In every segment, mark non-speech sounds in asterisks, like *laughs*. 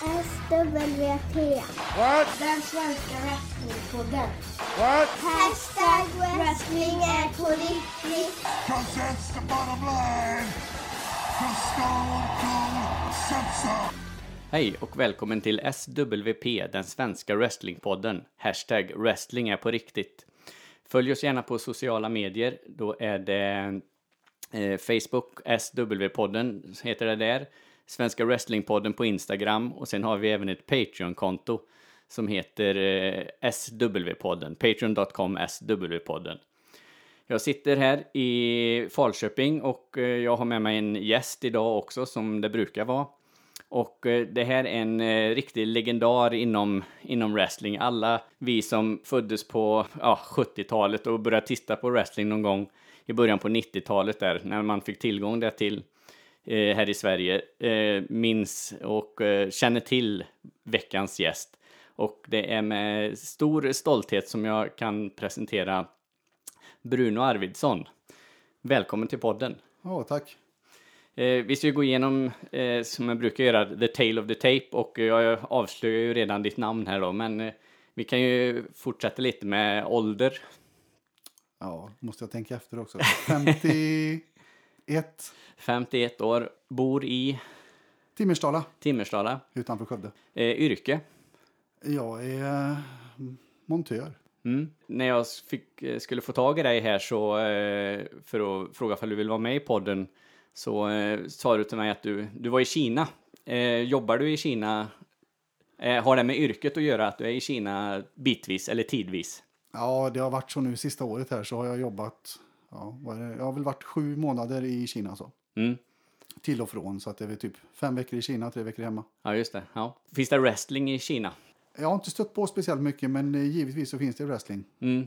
SWT. What? Den svenska wrestlingpodden. What? Hashtag wrestling är på riktigt. Cause that's the bottom line. Cause Stone Cold said so. Hej och välkommen till SWP, den svenska wrestlingpodden. Hashtag wrestling är på riktigt. Följ oss gärna på sociala medier. Då är det eh, Facebook, SW-podden heter det där. Svenska wrestlingpodden på Instagram och sen har vi även ett Patreon-konto som heter eh, SW-podden. Patreon.com SW-podden. Jag sitter här i Falköping och eh, jag har med mig en gäst idag också som det brukar vara. Och eh, det här är en eh, riktig legendar inom, inom wrestling. Alla vi som föddes på ja, 70-talet och började titta på wrestling någon gång i början på 90-talet där, när man fick tillgång där till här i Sverige, eh, minns och eh, känner till veckans gäst. Och det är med stor stolthet som jag kan presentera Bruno Arvidsson. Välkommen till podden. Ja, tack. Eh, vi ska ju gå igenom, eh, som jag brukar göra, the tale of the tape och jag avslöjar ju redan ditt namn här då, men eh, vi kan ju fortsätta lite med ålder. Ja, måste jag tänka efter också. 51, 51 år, bor i Timmersdala Timmersdala. utanför Skövde. Eh, yrke? Jag är eh, montör. Mm. När jag fick, eh, skulle få tag i dig här så, eh, för att fråga om du vill vara med i podden, så sa du till mig att du, du var i Kina. Jobbar du i Kina? Har det med yrket att göra att du är i Kina bitvis eller tidvis? Ja, det har varit så nu sista året här så har jag jobbat, ja, det? jag har väl varit sju månader i Kina så. Mm. Till och från, så att det är typ fem veckor i Kina, tre veckor hemma. Ja, just det. Ja. Finns det wrestling i Kina? Jag har inte stött på speciellt mycket, men eh, givetvis så finns det wrestling. Mm,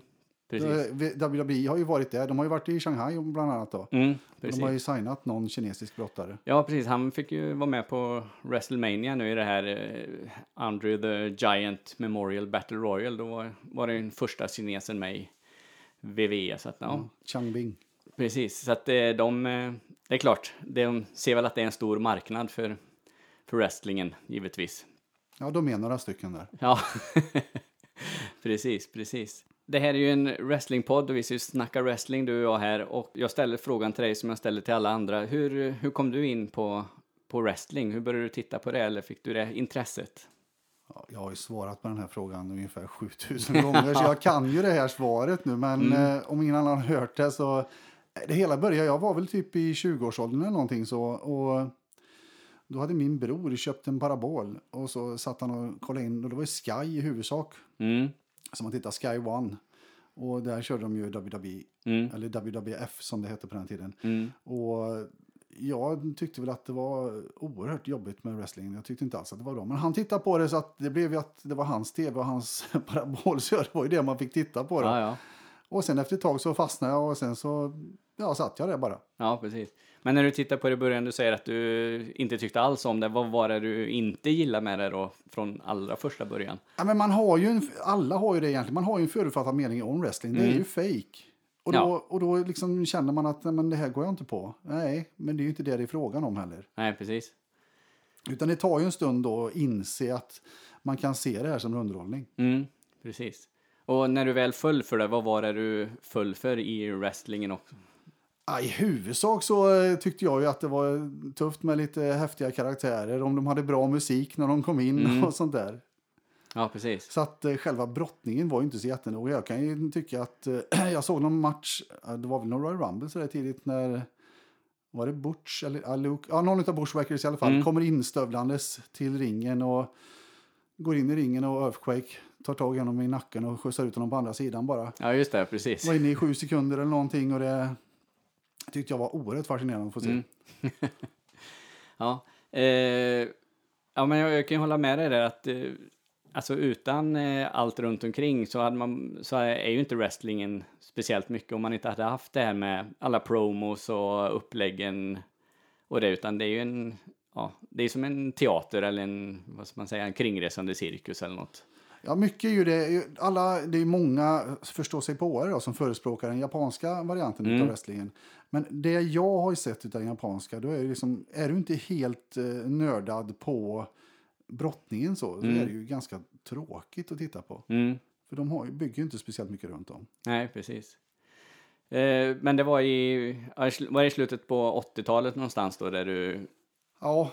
precis. Eh, WWE har ju varit där, de har ju varit i Shanghai bland annat då. Mm, De har ju signat någon kinesisk brottare. Ja, precis. Han fick ju vara med på WrestleMania nu i det här eh, Andrew the Giant Memorial Battle Royal. Då var, var det den första kinesen med i WWE. Så att, ja, Changbing. precis. Så att eh, de, eh, det är klart, de ser väl att det är en stor marknad för, för wrestlingen, givetvis. Ja, de är några stycken där. Ja, *laughs* precis, precis. Det här är ju en wrestlingpodd och vi ska ju snacka wrestling du och jag här och jag ställer frågan till dig som jag ställer till alla andra. Hur, hur kom du in på, på wrestling? Hur började du titta på det eller fick du det intresset? Ja, jag har ju svarat på den här frågan ungefär 7000 gånger så jag kan ju det här svaret nu men eh, om ingen annan har hört det så eh, det hela började, jag var väl typ i 20-årsåldern eller någonting så och då hade min bror köpt en parabol och så satt han och kollade in och det var Sky i huvudsak. Mm, som man tittar Sky One. Och där körde de ju WWE mm, eller WWF som det hette på den tiden. Mm. och jag tyckte väl att det var oerhört jobbigt med wrestling. Jag tyckte inte alls att det var bra. Men han tittade på det så att det blev ju att det var hans tv och hans *laughs* parabol. Så det var ju det man fick titta på. Ja, ja. Och sen efter ett tag så fastnade jag och sen så ja, satt jag där bara. Ja, precis. Men när du tittar på det i början, du säger att du inte tyckte alls om det. Vad var det du inte gillade med det då, från allra första början? Ja, men man har ju en, alla har ju det egentligen. Man har ju en förutfattad mening om wrestling. Det är ju fake. Och då, Ja. och då liksom känner man att nej, men det här går jag inte på. Nej, men det är ju inte det det är frågan om heller. Nej, precis. Utan det tar ju en stund då att inse att man kan se det här som underhållning. Mm, precis. Och när du väl föll för det, vad var det du föll för i wrestlingen också? Ja, I huvudsak så eh, tyckte jag ju att det var tufft med lite häftiga karaktärer. Om de hade bra musik när de kom in och sånt där. Ja, precis. Så att eh, själva brottningen var ju inte så jättenoga. Jag kan ju tycka att eh, *clears throat* jag såg någon match, eh, det var väl någon Royal Rumble så där tidigt när var det Butch eller ja, Luke, ja någon av Bushwackers i alla fall kommer instövlandes till ringen och går in i ringen och Earthquake tar tag i honom i nacken och skjutsar ut honom på andra sidan bara. Ja, just det, precis. var inne i sju sekunder eller någonting och det tyckte jag var oerhört fascinerande att få se. Mm. *laughs* Ja, eh, ja men jag, jag kan ju hålla med dig där att eh, alltså utan eh, allt runt omkring så, hade man, så är ju inte wrestlingen speciellt mycket om man inte hade haft det här med alla promos och uppläggen och det, utan det är ju en, ja, det är som en teater eller en, vad ska man säga, en kringresande cirkus eller något. Ja, mycket är ju det. Alla, det är många förståsigpåare då, som förespråkar den japanska varianten Mm. av wrestlingen. Men det jag har sett av den japanska, då är, det liksom, är du inte helt eh, nördad på brottningen så, så är det ju ganska tråkigt att titta på. Mm. För de har, bygger ju inte speciellt mycket runt om. Nej, precis. Eh, men det var i, var det i slutet på 80-talet någonstans då där du... Ja,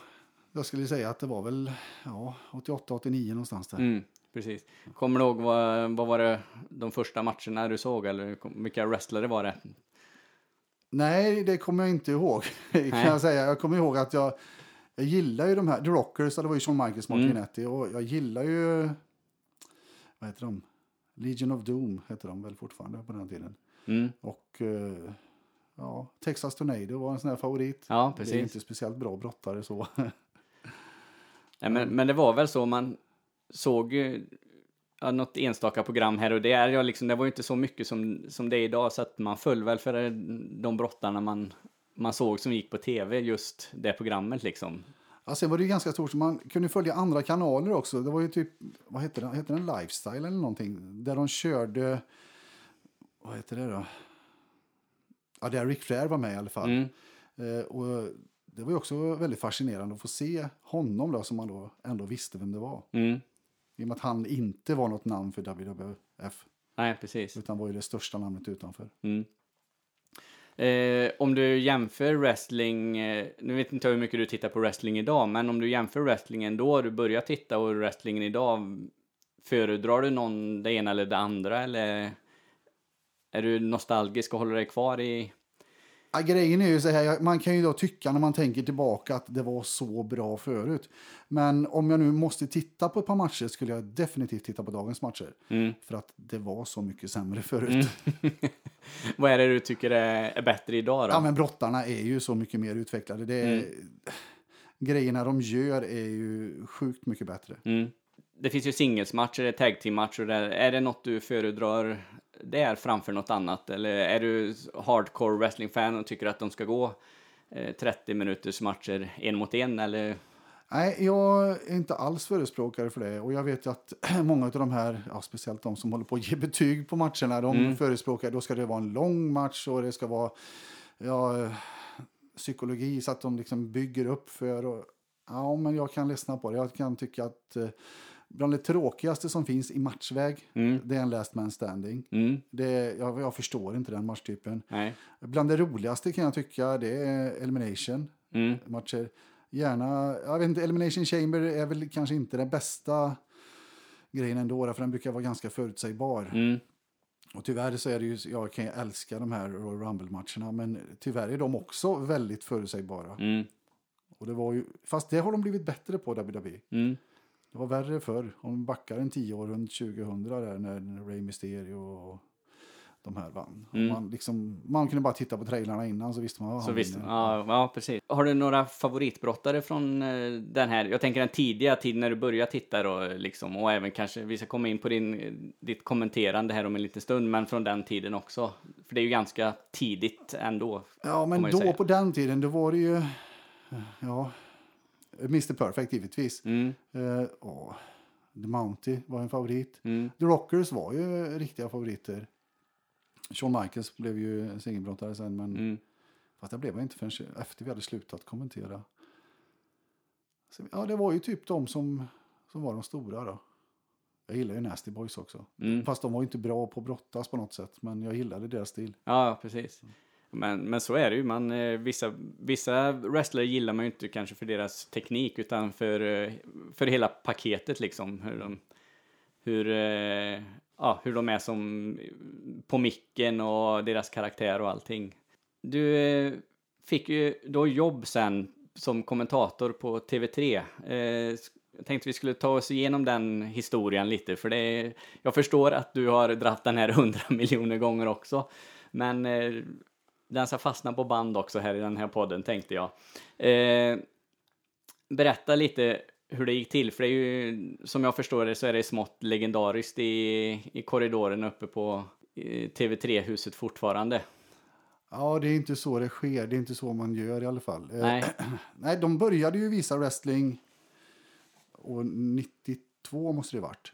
jag skulle säga att det var väl ja, 88-89 någonstans där. Mm, precis. Kommer du ihåg vad, vad var det de första matcherna du såg eller vilka wrestlare var det? Nej, det kommer jag inte ihåg. *laughs* kan jag säga. Jag kommer ihåg att jag, jag gillar ju de här, The Rockers, det var ju Shawn Michaels, Mark Mm. Och jag gillar ju, vad heter de? Legion of Doom heter de väl fortfarande på den tiden. Mm. Och eh, ja, Texas Tornado var en sån här favorit. Ja, Det är precis. inte speciellt bra brottare så. *laughs* Nej, men, men det var väl så man såg ju ja, något enstaka program här och där. Ja, liksom, det var ju inte så mycket som, som det är idag så att man föll väl för de brottarna man, man såg som gick på tv just det programmet liksom. Ja, sen var det ju ganska stort, så man kunde följa andra kanaler också. Det var ju typ, vad heter den, heter den Lifestyle eller någonting? Där de körde, vad heter det då? Ja, där Ric Flair var med i alla fall. Mm. Eh, och det var ju också väldigt fascinerande att få se honom då, som man då ändå visste vem det var. Mm. I och med att han inte var något namn för WWF, Nej, precis. utan var ju det största namnet utanför. Mm. Eh, om du jämför wrestling, eh, nu vet inte jag hur mycket du tittar på wrestling idag, men om du jämför wrestlingen då du börjar titta och wrestlingen idag, föredrar du någon det ena eller det andra eller är du nostalgisk och håller dig kvar i... Ja, grejen är ju så här, man kan ju då tycka när man tänker tillbaka att det var så bra förut. Men om jag nu måste titta på ett par matcher skulle jag definitivt titta på dagens matcher. Mm. För att det var så mycket sämre förut. *laughs* Vad är det du tycker är, bättre idag då? Ja, men brottarna är ju så mycket mer utvecklade. Det är, Grejerna de gör är ju sjukt mycket bättre. Mm. Det finns ju singelsmatcher, det är tag team-matcher. Är det något du föredrar där framför något annat? Eller är du hardcore wrestling-fan och tycker att de ska gå eh, 30 minuters matcher en mot en? Eller? Nej, jag är inte alls förespråkare för det. Och jag vet ju att *clears throat* många av de här, ja, speciellt de som håller på att ge betyg på matcherna, de förespråkar då ska det vara en lång match och det ska vara ja, eh, psykologi så att de liksom bygger upp för. Och, ja, men jag kan lyssna på det. Jag kan tycka att eh, bland det tråkigaste som finns i matchväg, det är en last man standing. Mm. Det, jag, jag förstår inte den matchtypen. Nej. Bland det roligaste kan jag tycka det är elimination Mm. matcher. Gärna, jag vet inte, Elimination Chamber är väl kanske inte den bästa grejen ändå, för den brukar vara ganska förutsägbar. Mm. Och tyvärr så är det ju, jag kan ju älska de här Royal Rumble-matcherna, men tyvärr är de också väldigt förutsägbara. Mm. Och det var ju, fast det har de blivit bättre på WWE. Mm. Det var värre förr, om vi backar en tio år runt 2000 där när Rey Mysterio och de här vann. Och Man, liksom, man kunde bara titta på trailrarna innan så visste man vad Så han visst, vinner. ja, ja, precis. Har du några favoritbrottare från eh, den här, jag tänker den tidiga tiden när du började titta då, liksom, och även kanske, vi ska komma in på din, ditt kommenterande här om en liten stund, men från den tiden också. För det är ju ganska tidigt ändå. Ja, men då säga. på den tiden, då var det ju... Ja, Mr Perfect givetvis. Mm, åh, The Mountie var en favorit. mm, The Rockers var ju riktiga favoriter. Shawn Michaels blev ju singelbrottare sen, men mm. fast det blev jag inte förrän efter vi hade slutat kommentera. Så, ja, det var ju typ de som, som var de stora då. Jag gillar ju Nasty Boys också. Mm. Fast de var ju inte bra på att brottas på något sätt, men jag gillade deras stil. Ja, precis. Men, men så är det ju. Man, eh, vissa, vissa wrestlare gillar man ju inte kanske för deras teknik utan för, eh, för hela paketet liksom. Hur de, hur, eh, ja, hur de är som på micken och deras karaktär och allting. Du fick ju då jobb sen som kommentator på TV3. Jag tänkte vi skulle ta oss igenom den historien lite, för det är, jag förstår att du har dratt den här hundra *laughs* miljoner gånger också. Men den ska fastna på band också här i den här podden, tänkte jag. Eh, berätta lite hur det gick till, för det är ju, som jag förstår det så är det smått legendariskt i, i korridoren uppe på eh, TV3-huset fortfarande. Ja, det är inte så det sker. Det är inte så man gör i alla fall. Eh, Nej. *clears throat* Nej, de började ju visa wrestling och 92 måste det varit.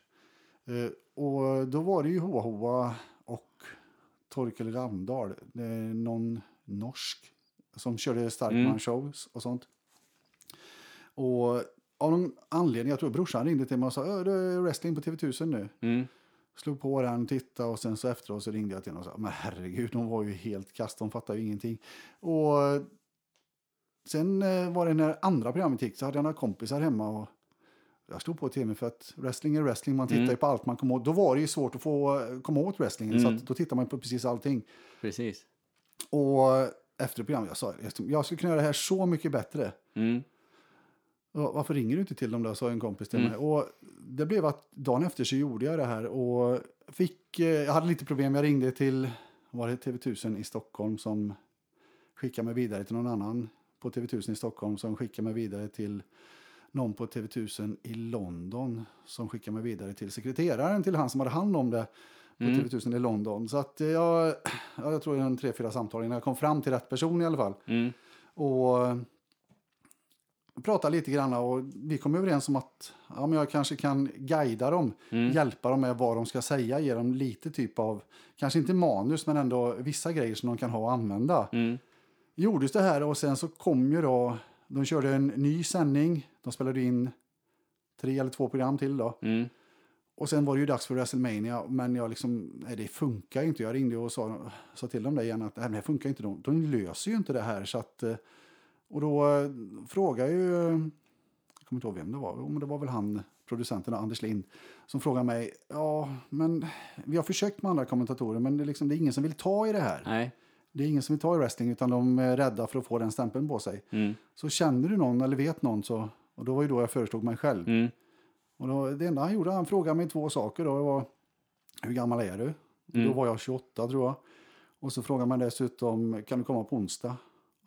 Eh, och då var det ju Hoa Hoa Torkel Ramdahl, någon norsk som körde Starkman shows och sånt. Och av någon anledning, jag tror brorsan ringde till mig och sa "Ö, det är wrestling på TV1000 nu. Mm. Slog på den, tittade och sen så efteråt så ringde jag till henne och sa men herregud, de var ju helt kast, de fattar ju ingenting. Och sen eh, var det när andra programmet gick så hade jag några kompisar hemma och jag stod på tv för att wrestling är wrestling, man tittar Mm. på allt man kommer åt. Då var det ju svårt att få eh, komma åt wrestlingen så Mm. att då tittar man på precis allting. Precis. Och efter programmet, jag sa jag skulle kunna göra det här så mycket bättre. Mm. Varför ringer du inte till dem då, sa en kompis till Mm. mig. Och det blev att dagen efter så gjorde jag det här och fick, eh, jag hade lite problem. Jag ringde till, var det TV1000 i Stockholm som skickade mig vidare till någon annan på TV1000 i Stockholm som skickade mig vidare till någon på TV1000 i London som skickade mig vidare till sekreteraren till han som hade hand om det på Mm. TV1000 i London. Så att eh, jag, ja, jag tror en tre, fyra samtal innan jag kom fram till rätt person i alla fall. Mm. Och eh, pratade lite grann och vi kom överens om att ja, men jag kanske kan guida dem, Mm. hjälpa dem med vad de ska säga, ge dem lite typ av, kanske inte manus men ändå vissa grejer som de kan ha och använda. Mm. Gjordes det här och sen så kom ju då, de körde en ny sändning, de spelade in tre eller två program till då. Mm. Och sen var det ju dags för WrestleMania, men jag liksom, nej det funkar ju inte. Jag ringde och sa, sa till dem det igen att nej, det här funkar inte. De, de löser ju inte det här. Så att, eh, och då eh, frågade ju, jag kommer inte ihåg vem det var, men det var väl han, producenten Anders Lind, som frågade mig, ja men vi har försökt med andra kommentatorer men det är, liksom, det är ingen som vill ta i det här. Nej. Det är ingen som vill ta i wrestling utan de är rädda för att få den stämpeln på sig. Mm. Så känner du någon eller vet någon så, och då var ju då jag föreslog mig själv. Mm. Och då, det enda han gjorde, han frågade mig två saker. Då. Det var, hur gammal är du? Mm. Då var jag 28 tror jag. Och så frågade man dessutom, kan du komma på onsdag?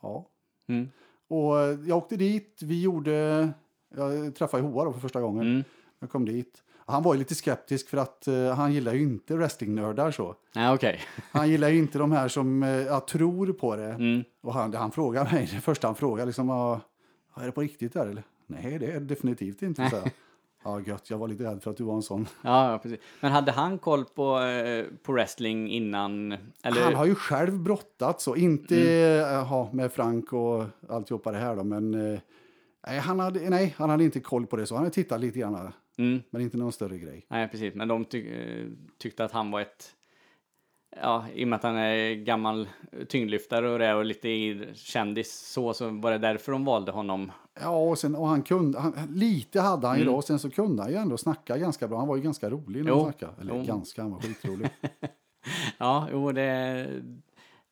Ja. Mm. Och eh, jag åkte dit, vi gjorde, jag träffade Hoa då för första gången. Mm. Jag kom dit. Han var ju lite skeptisk för att eh, han gillar ju inte wrestlingnördar så. Nej, okej. *laughs* Han gillar ju inte de här som eh, ja, tror på det. Mm. Och han, han frågade mig, *laughs* det första han frågade, liksom, "Ja, är det på riktigt där eller? Nej, det är det definitivt inte. Så jag, *laughs* ja, gött, jag var lite rädd för att du var en sån. Ja, ja, precis. Men hade han koll på, eh, på wrestling innan? Eller? Han har ju själv brottats så, inte Mm. eh, ja, med Frank och alltihopa det här då, men eh, nej, han hade, nej, han hade inte koll på det så. Han hade tittat lite grann, Mm. men inte någon större grej. Nej, precis. Men de tyck, eh, tyckte att han var ett... Ja, i och med att han är gammal tyngdlyftare och det och lite kändis så, så var det därför de valde honom. Ja, och, sen, och han kunde, han, lite hade han ju Mm. då, och sen så kunde han ju ändå snacka ganska bra. Han var ju ganska rolig när han snackade. Eller jo. ganska, han var skitrolig. *laughs* Ja, jo, det,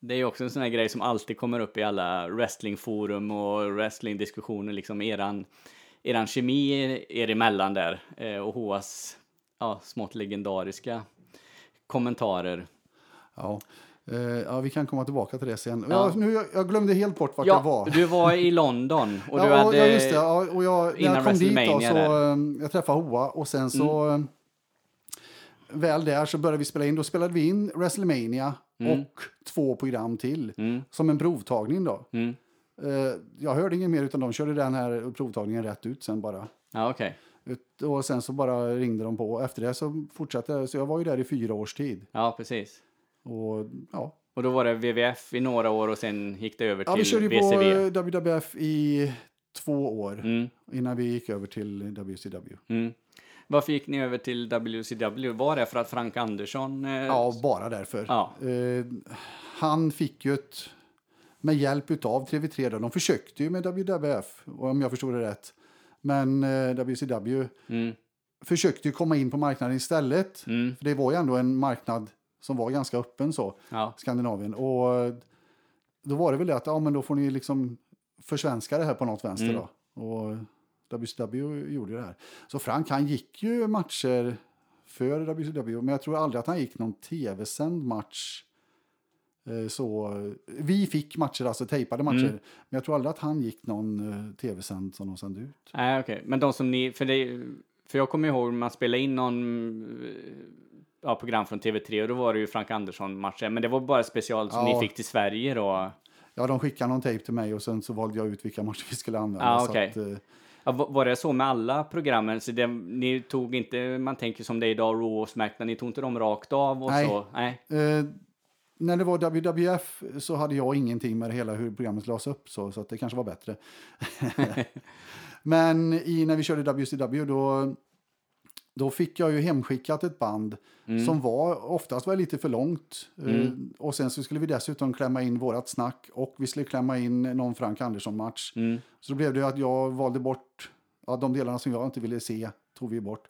det är ju också en sån här grej som alltid kommer upp i alla wrestlingforum och wrestlingdiskussioner, liksom eran, eran kemi er emellan där eh, och Hoas ja, smått legendariska kommentarer. ja. Eh, ja, vi kan komma tillbaka till det sen. Ja. Ja. nu, jag, jag glömde helt bort vart jag Ja, var. du var i London och du ja, hade... ja, just det. Ja, och jag, när innan jag kom dit då, så där. eh, jag träffade Hoa och sen så eh, väl där så började vi spela in. Då spelade vi in WrestleMania och två program till Mm, som en provtagning då. Eh, jag hörde inget mer utan de körde den här provtagningen rätt ut sen bara. Ja, okej. Ut- Och sen så bara ringde de på. Efter det så fortsatte jag. Så jag var ju där i fyra års tid. Ja, precis. Och ja, Och då var det WWF i några år och sen gick det över ja vi till körde ju WCW. på WWF i två år. Mm, Innan vi gick över till WCW. mm. Varför gick ni över till WCW? Var det för att Frank Andersson... Eh, Ja, bara därför. Ja. Eh, han fick ju ett, med hjälp av TV3, då, de försökte ju med WWF, om jag förstod det rätt. Men eh, WCW Mm, försökte ju komma in på marknaden istället. mm, För det var ju ändå en marknad som var ganska öppen så, ja. Skandinavien. Och eh, då var det väl det att, ja men då får ni liksom försvenska det här på något vänster Mm. då. Och WCW gjorde det här. Så Frank han gick ju matcher för WCW, men jag tror aldrig att han gick någon tv-sänd match. Eh, Så, vi fick matcher, alltså tejpade matcher, Mm. men jag tror aldrig att han gick någon eh, tv-sänd som de sände ut. Nej, okej. Men de som ni... För, det, för jag kommer ihåg man spelade in någon eh, ja, program från TV3 och då var det ju Frank Andersson-matcher. Men det var bara special som Ja. ni fick till Sverige då. Ja, de skickade någon tejp till mig och sen så valde jag ut vilka matcher vi skulle använda. Ja, så okej. att, eh, Ja, va- var det så med alla programmen? Så det, ni tog inte, man tänker som det är idag, Raw och Smackdown, ni tog inte dem rakt av och Nej. så? Nej. Eh, när det var WWF så hade jag ingenting med det hela hur programmet lades upp så, så det kanske var bättre. *laughs* Men i, när vi körde WCW då, då fick jag ju hemskickat ett band som var oftast var lite för långt. Eh, och sen så skulle vi dessutom klämma in vårat snack och vi skulle klämma in någon Frank Andersson-match. Så då blev det att jag valde bort ja, de delarna som jag inte ville se, tog vi bort.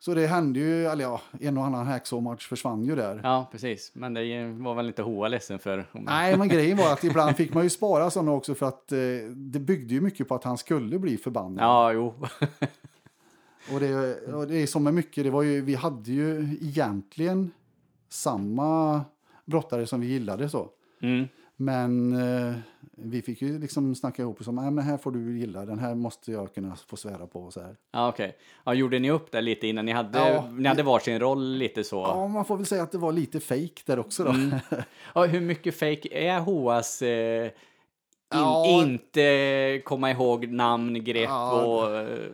Så det hände ju, eller ja, en och annan hacksaw-match försvann ju där. Ja, precis. Men det var väl inte Hoa ledsen för. Nej, men grejen var att ibland *laughs* fick man ju spara sådana också för att eh, det byggde ju mycket på att han skulle bli förbannad. Ja, jo. *laughs* Och, det, och det är som med mycket, det var ju, vi hade ju egentligen samma brottare som vi gillade så. Mm. Men eh, vi fick ju liksom snacka ihop oss om, nej men här får du gilla, den här måste jag kunna få svära på och så här. Ja, okej. Ja, gjorde ni upp det lite innan ni hade, Ja. ni hade varsin roll lite så? Ja, man får väl säga att det var lite fake där också då. *laughs* Ja, hur mycket fake är Hoas eh, in, Ja. inte komma ihåg namn, grepp Ja, och... eh,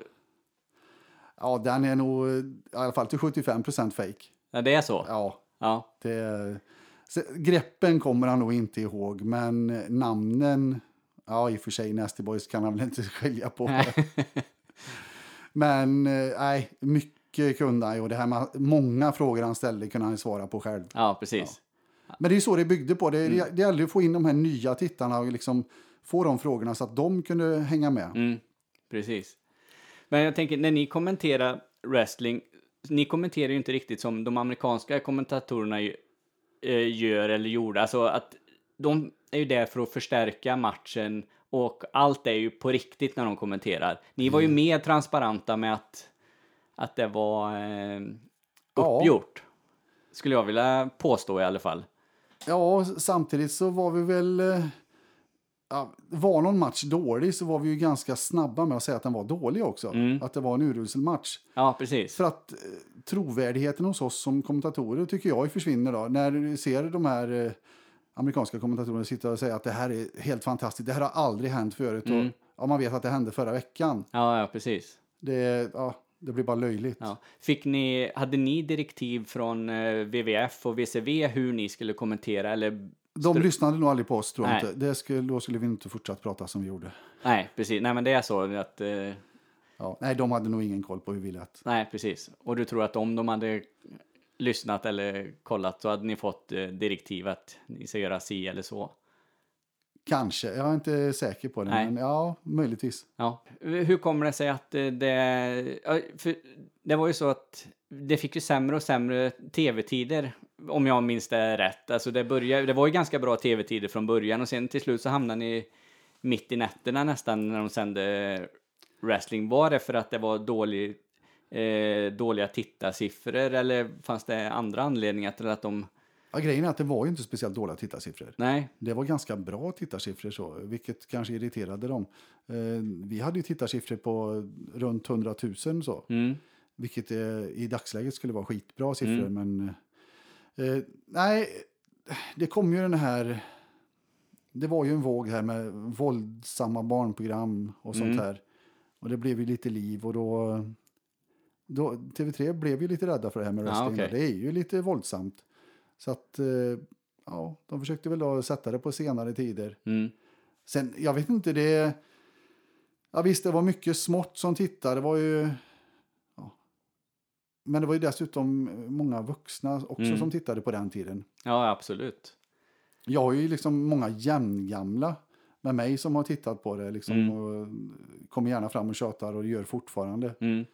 ja, den är nog eh, i alla fall till 75 procent fake. Ja, det är så? Ja, Ja. det, greppen kommer han nog inte ihåg, men namnen, ja i och för sig Nasty Boys kan han väl inte *laughs* skilja på. men eh, nej, mycket kunde han ju och det här med många frågor han ställde kunde han svara på själv. Ja, precis. Men det är ju så det byggde på. Det, Mm. det, gällde att få in de här nya tittarna och liksom få de frågorna så att de kunde hänga med. Mm, precis. Men jag tänker, när ni kommenterar wrestling, ni kommenterar ju inte riktigt som de amerikanska kommentatorerna gör eller gjorde. Alltså att de är ju där för att förstärka matchen och allt är ju på riktigt när de kommenterar. Ni var ju Mm. mer transparenta med att, att det var eh, Ja. uppgjort. Skulle jag vilja påstå i alla fall. Ja, samtidigt så var vi väl... var någon match dålig så var vi ju ganska snabba med att säga att den var dålig också. Mm. Att det var en urusel match. Ja, precis. För att eh, trovärdigheten hos oss som kommentatorer tycker jag försvinner då. När du ser de här eh, amerikanska kommentatorerna sitta och säga att det här är helt fantastiskt. Det här har aldrig hänt förut. Mm. Och, ja, man vet att det hände förra veckan. Ja, ja precis. Det, ja, det blir bara löjligt. Ja. Fick ni, hade ni direktiv från eh, WWF och VCV hur ni skulle kommentera eller? De lyssnade nog aldrig på oss tror jag Nej. inte. Det skulle, då skulle vi inte fortsatt prata som vi gjorde. Nej, precis. Nej, men det är så att... Eh, Ja, nej, de hade nog ingen koll på hur vi lät. nej, precis. Och du tror att om de hade lyssnat eller kollat så hade ni fått eh, direktiv att ni ska göra si eller så? Kanske, jag är inte säker på det. Nej. Men ja, möjligtvis. Ja. Hur kommer det sig att det... det var ju så att det fick ju sämre och sämre tv-tider, om jag minns det rätt. Alltså det, började, det var ju ganska bra tv-tider från början och sen till slut så hamnade ni mitt i nätterna nästan när de sände wrestling. Var det för att det var dålig, eh, dåliga tittarsiffror eller fanns det andra anledningar till att de... Ja, grejen är att det var ju inte speciellt dåliga tittarsiffror. Nej, Det var ganska bra tittarsiffror, så, vilket kanske irriterade dem. Eh, vi hade ju tittarsiffror på runt 100 000, så, mm, vilket eh, i dagsläget skulle vara skitbra siffror. Men eh, nej, det kom ju den här... Det var ju en våg här med våldsamma barnprogram och sånt Mm. här. Och det blev ju lite liv och då... då TV3 blev ju lite rädda för det här med wrestling. okej. Det är ju lite våldsamt. Så att, eh, ja, de försökte väl då sätta det på senare tider. mm, Sen, jag vet inte, det... Ja visst, det var mycket smått som tittade. Det var ju... Men det var ju dessutom många vuxna också Mm. som tittade på den tiden. ja absolut. Jag har ju liksom många jämngamla med mig som har tittat på det liksom, Mm. och kommer gärna fram och tjatar och gör fortfarande. Mm.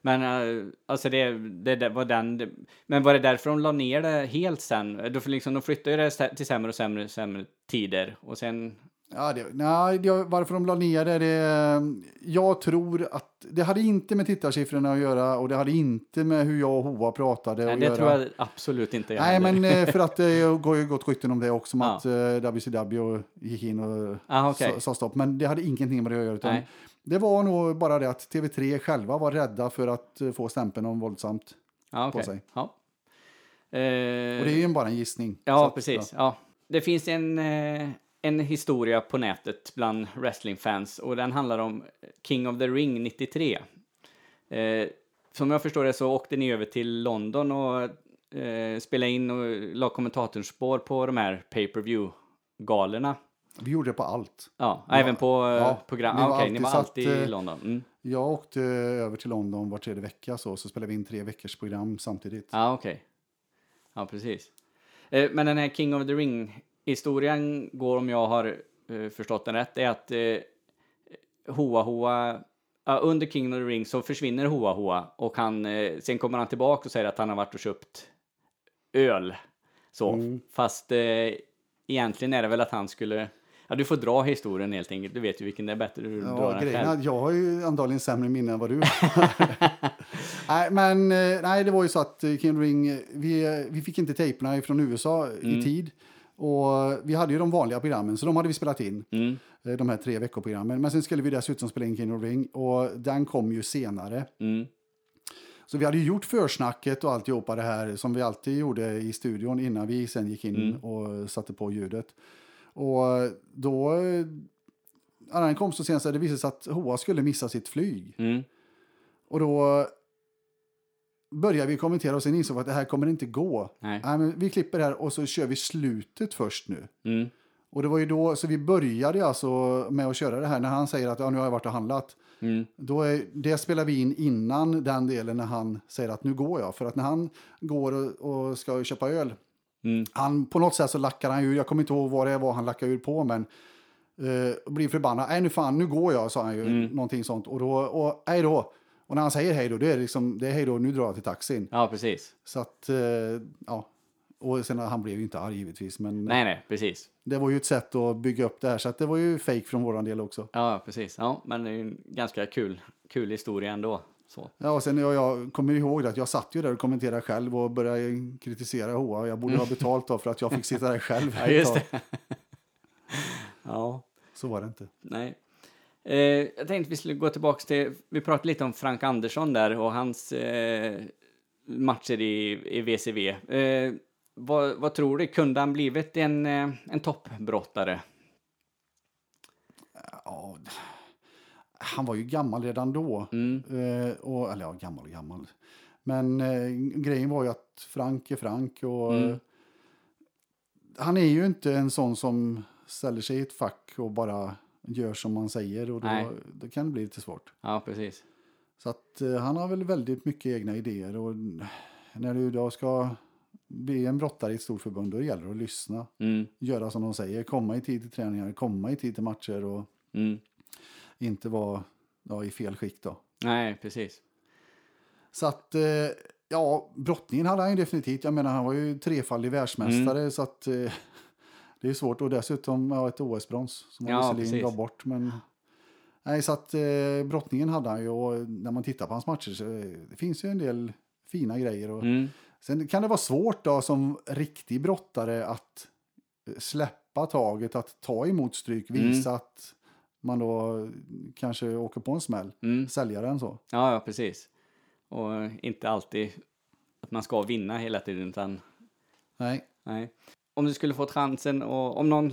Men eh, alltså det, det, det var den, det, men var det därför de la ner det helt sen? Då, för liksom, de flyttade ju det till sämre och sämre, sämre tider och sen, Ja, det, nej, det, varför de la ner det, det... Jag tror att det hade inte med tittarsiffrorna att göra och det hade inte med hur jag och Hoa pratade nej, att det göra. tror jag absolut inte jag Nej, heller. men eh, för *laughs* att det går ju gott rykten om det också, om Ja. att eh, WCW gick in och Ah, okej. sa, sa stopp. Men det hade ingenting med det att göra. Utan Nej. det var nog bara det att TV3 själva var rädda för att eh, få stämpeln om våldsamt. ja, på okej. sig. Ja. Eh, Och det är ju bara en gissning. Ja, att, precis. Ja. Det finns en, eh, en historia på nätet bland wrestlingfans och den handlar om King of the Ring 93. Eh, som jag förstår det så åkte ni över till London och eh, spelade in och la kommentatorspår på de här pay per view galorna Vi gjorde det på allt. Ja, även på ja, ja, program. vi var Ah, Okej, ni var alltid i eh, London. Mm. Jag åkte över till London var tredje vecka så, så spelade vi in tre veckors program samtidigt. Ja, okej. Ja, precis. Eh, Men den här King of the Ring-historien går, om jag har eh, förstått den rätt, är att eh, Hoa Hoa, ja, under King of the Ring så försvinner Hoa Hoa och han, eh, sen kommer han tillbaka och säger att han har varit och köpt öl. Så, Mm. fast eh, egentligen är det väl att han skulle, ja du får dra historien helt enkelt, du vet ju vilken det är bättre du drar Ja, den grejen är själv. jag har ju antagligen sämre minne än vad du har. *laughs* nej, men eh, nej, det var ju så att eh, King of the Ring, eh, vi, vi fick inte tejperna från USA Mm. i tid. Och vi hade ju de vanliga programmen, så de hade vi spelat in. Mm, eh, De här tre veckoprogrammen. Men sen skulle vi dessutom spela in King of Ring och den kom ju senare. mm, Så vi hade ju gjort försnacket och alltihopa det här som vi alltid gjorde i studion innan vi sen gick in Mm. och satte på ljudet. Och då, eh, ja, den kom så sent så det visade sig att Hoa skulle missa sitt flyg. mm, Och då började vi kommentera och sen insåg vi att det här kommer inte gå. nej, Nej, men vi klipper här och så kör vi slutet först nu. mm, Och det var ju då, så vi började alltså med att köra det här när han säger att ja, nu har jag varit och handlat. mm, Då är, det spelar vi in innan den delen när han säger att nu går jag. För att när han går och, och ska köpa öl, mm, han, på något sätt så lackar han ur, jag kommer inte ihåg vad det var han lackade ur på, men eh, blir förbannad. Nej, nu fan, nu går jag, sa han ju. Mm. Någonting sånt. Och då, och hej då. Och när han säger hej då, det är liksom, det är hej då, nu drar jag till taxin. ja precis. Så att, eh, ja. Och sen, han blev ju inte arg givetvis, men Nej, nej, precis. det var ju ett sätt att bygga upp det här. Så att det var ju fake från våran del också. Ja, precis. Ja, men det är ju en ganska kul, kul historia ändå. Så. Ja, och sen jag, jag kommer ihåg det att jag satt ju där och kommenterade själv och började kritisera Hoa. Jag borde ha betalt då för att jag fick sitta där själv. *laughs* Ja, just det. *laughs* ja, Så var det inte. nej. Eh, jag tänkte vi skulle gå tillbaka till, vi pratade lite om Frank Andersson där och hans eh, matcher i, i VCV. Eh, vad, vad tror du, kunde han blivit en, eh, en toppbrottare? Ja, han var ju gammal redan då. Mm, Eh, och, eller ja, gammal och gammal. Men eh, grejen var ju att Frank är Frank och Mm. han är ju inte en sån som ställer sig i ett fack och bara gör som man säger och då, då kan det bli lite svårt. ja, precis. Så att eh, han har väl väldigt mycket egna idéer och när du då ska bli en brottare i ett stort förbund då gäller det att lyssna, Mm, göra som de säger, komma i tid till träningar, komma i tid till matcher och mm. inte vara ja, i fel skick då. Nej, precis. Så att, eh, ja, brottningen hade han ju definitivt. Jag menar, han var ju trefaldig världsmästare så att eh, det är svårt. Och dessutom ja, ett OS-brons som han Ja, visserligen gav bort. Men, nej, så att eh, brottningen hade han ju och när man tittar på hans matcher så eh, det finns ju en del fina grejer. Och, Mm, Sen kan det vara svårt då som riktig brottare att eh, släppa taget, att ta emot stryk, visa att man då kanske åker på en smäll. mm. Sälja den så. Ja, ja, precis. Och inte alltid att man ska vinna hela tiden, utan Nej. nej. Om du skulle få chansen och om någon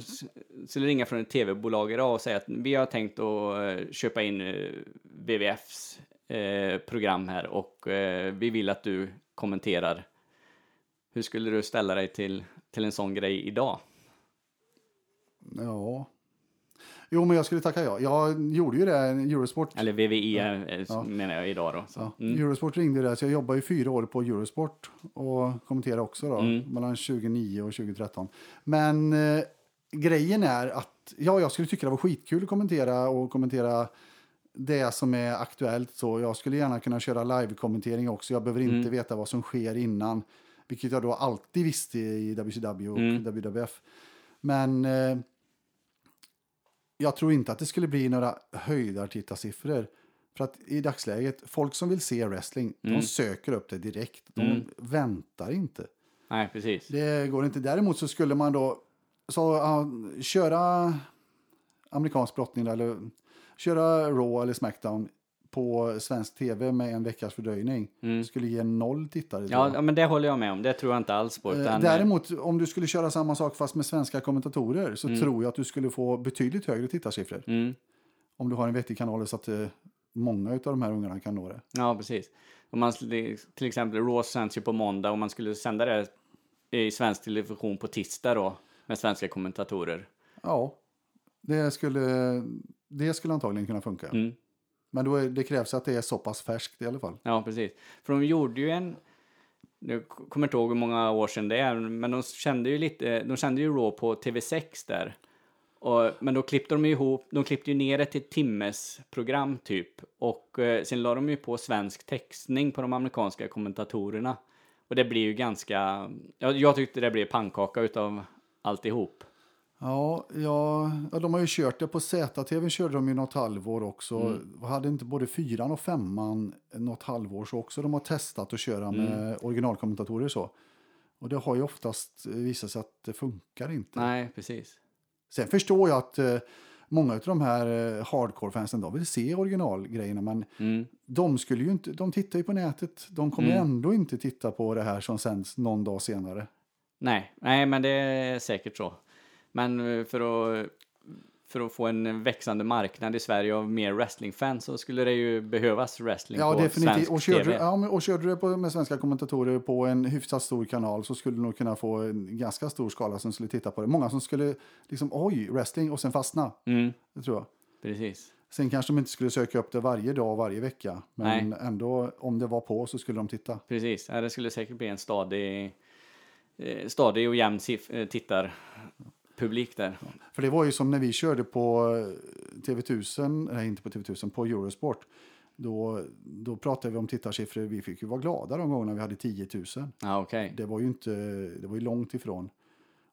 skulle ringa från ett tv-bolag idag och säga att vi har tänkt att eh, köpa in eh, WWFs eh, program här och vi vill att du kommenterar. Hur skulle du ställa dig till, till en sån grej idag? Ja. Jo, men jag skulle tacka ja. Jag gjorde ju det, Eurosport. Eller VVE eh, menar jag idag då. Så. Ja, Mm. Eurosport ringde där, så jag jobbade i fyra år på Eurosport och kommenterade också då, Mm. mellan 2009 och 2013. Men eh, grejen är att ja, jag skulle tycka det var skitkul att kommentera och kommentera det som är aktuellt. Så jag skulle gärna kunna köra live-kommentering också. Jag behöver inte Mm. veta vad som sker innan, vilket jag då alltid visste i WCW och Mm. WWF. Men eh, jag tror inte att det skulle bli några höjdartittarsiffror. För att i dagsläget, folk som vill se wrestling, Mm. de söker upp det direkt. De Mm. väntar inte. Nej, precis. Det går inte. Däremot så skulle man då så, ja, köra amerikansk brottning eller köra Raw eller Smackdown på svensk tv med en veckas fördröjning. Mm. Skulle ge noll tittare. Ja, ja, men det håller jag med om. Det tror jag inte alls på. Eh, Utan, Däremot, om du skulle köra samma sak fast med svenska kommentatorer så Mm. tror jag att du skulle få betydligt högre tittarsiffror. Mm. Om du har en vettig kanal så att eh, många av de här ungarna kan nå det. Ja, precis. Om man, till exempel, Raw sänds ju på måndag och man skulle sända det i svensk television på tisdag då, med svenska kommentatorer. Ja, Det skulle, det skulle antagligen kunna funka. Mm. Men då är, det krävs att det är så pass färskt i alla fall. Ja, precis. För de gjorde ju en... Jag kommer inte ihåg hur många år sedan det är, men de kände ju lite... Eh, de kände ju Raw på TV6 där. Och, men då klippte de ihop... De klippte ju ner det till ett timmes program typ. Och eh, sen la de ju på svensk textning på de amerikanska kommentatorerna. Och det blir ju ganska... Jag, jag tyckte det blev pannkaka utav alltihop. Ja, ja, ja, de har ju kört det på ZTV körde de ju något halvår också. Mm. Hade inte både fyran och femman något halvår så också de har testat att köra med Mm. originalkommentatorer så. Och det har ju oftast visat sig att det funkar inte. Nej, precis. Sen förstår jag att eh, många av de här eh, hardcore-fansen de vill se originalgrejerna men Mm. de skulle ju inte, de tittar ju på nätet. De kommer Mm. ändå inte titta på det här som sänds någon dag senare. Nej, nej, men det är säkert så. Men eh, för att, för att få en växande marknad i Sverige av mer wrestlingfans så skulle det ju behövas wrestling Ja, på definitivt. svensk Och körde, TV. ja, och körde du det med svenska kommentatorer på en hyfsat stor kanal så skulle du nog kunna få en ganska stor skala som skulle titta på det. Många som skulle liksom, oj, wrestling och sen fastna. Mm, Det tror jag. precis. Sen kanske de inte skulle söka upp det varje dag, varje vecka. Men Nej. ändå, om det var på så skulle de titta. Precis. Ja, det skulle säkert bli en stadig, eh, stadig och jämn sif- tittarpublik där. För det var ju som när vi körde på eh, TV1000, nej inte på TV1000, på Eurosport. Då, då pratade vi om tittarsiffror. Vi fick ju vara glada de gångerna vi hade 10 000. Ja, okej. Det var ju inte, det var ju långt ifrån.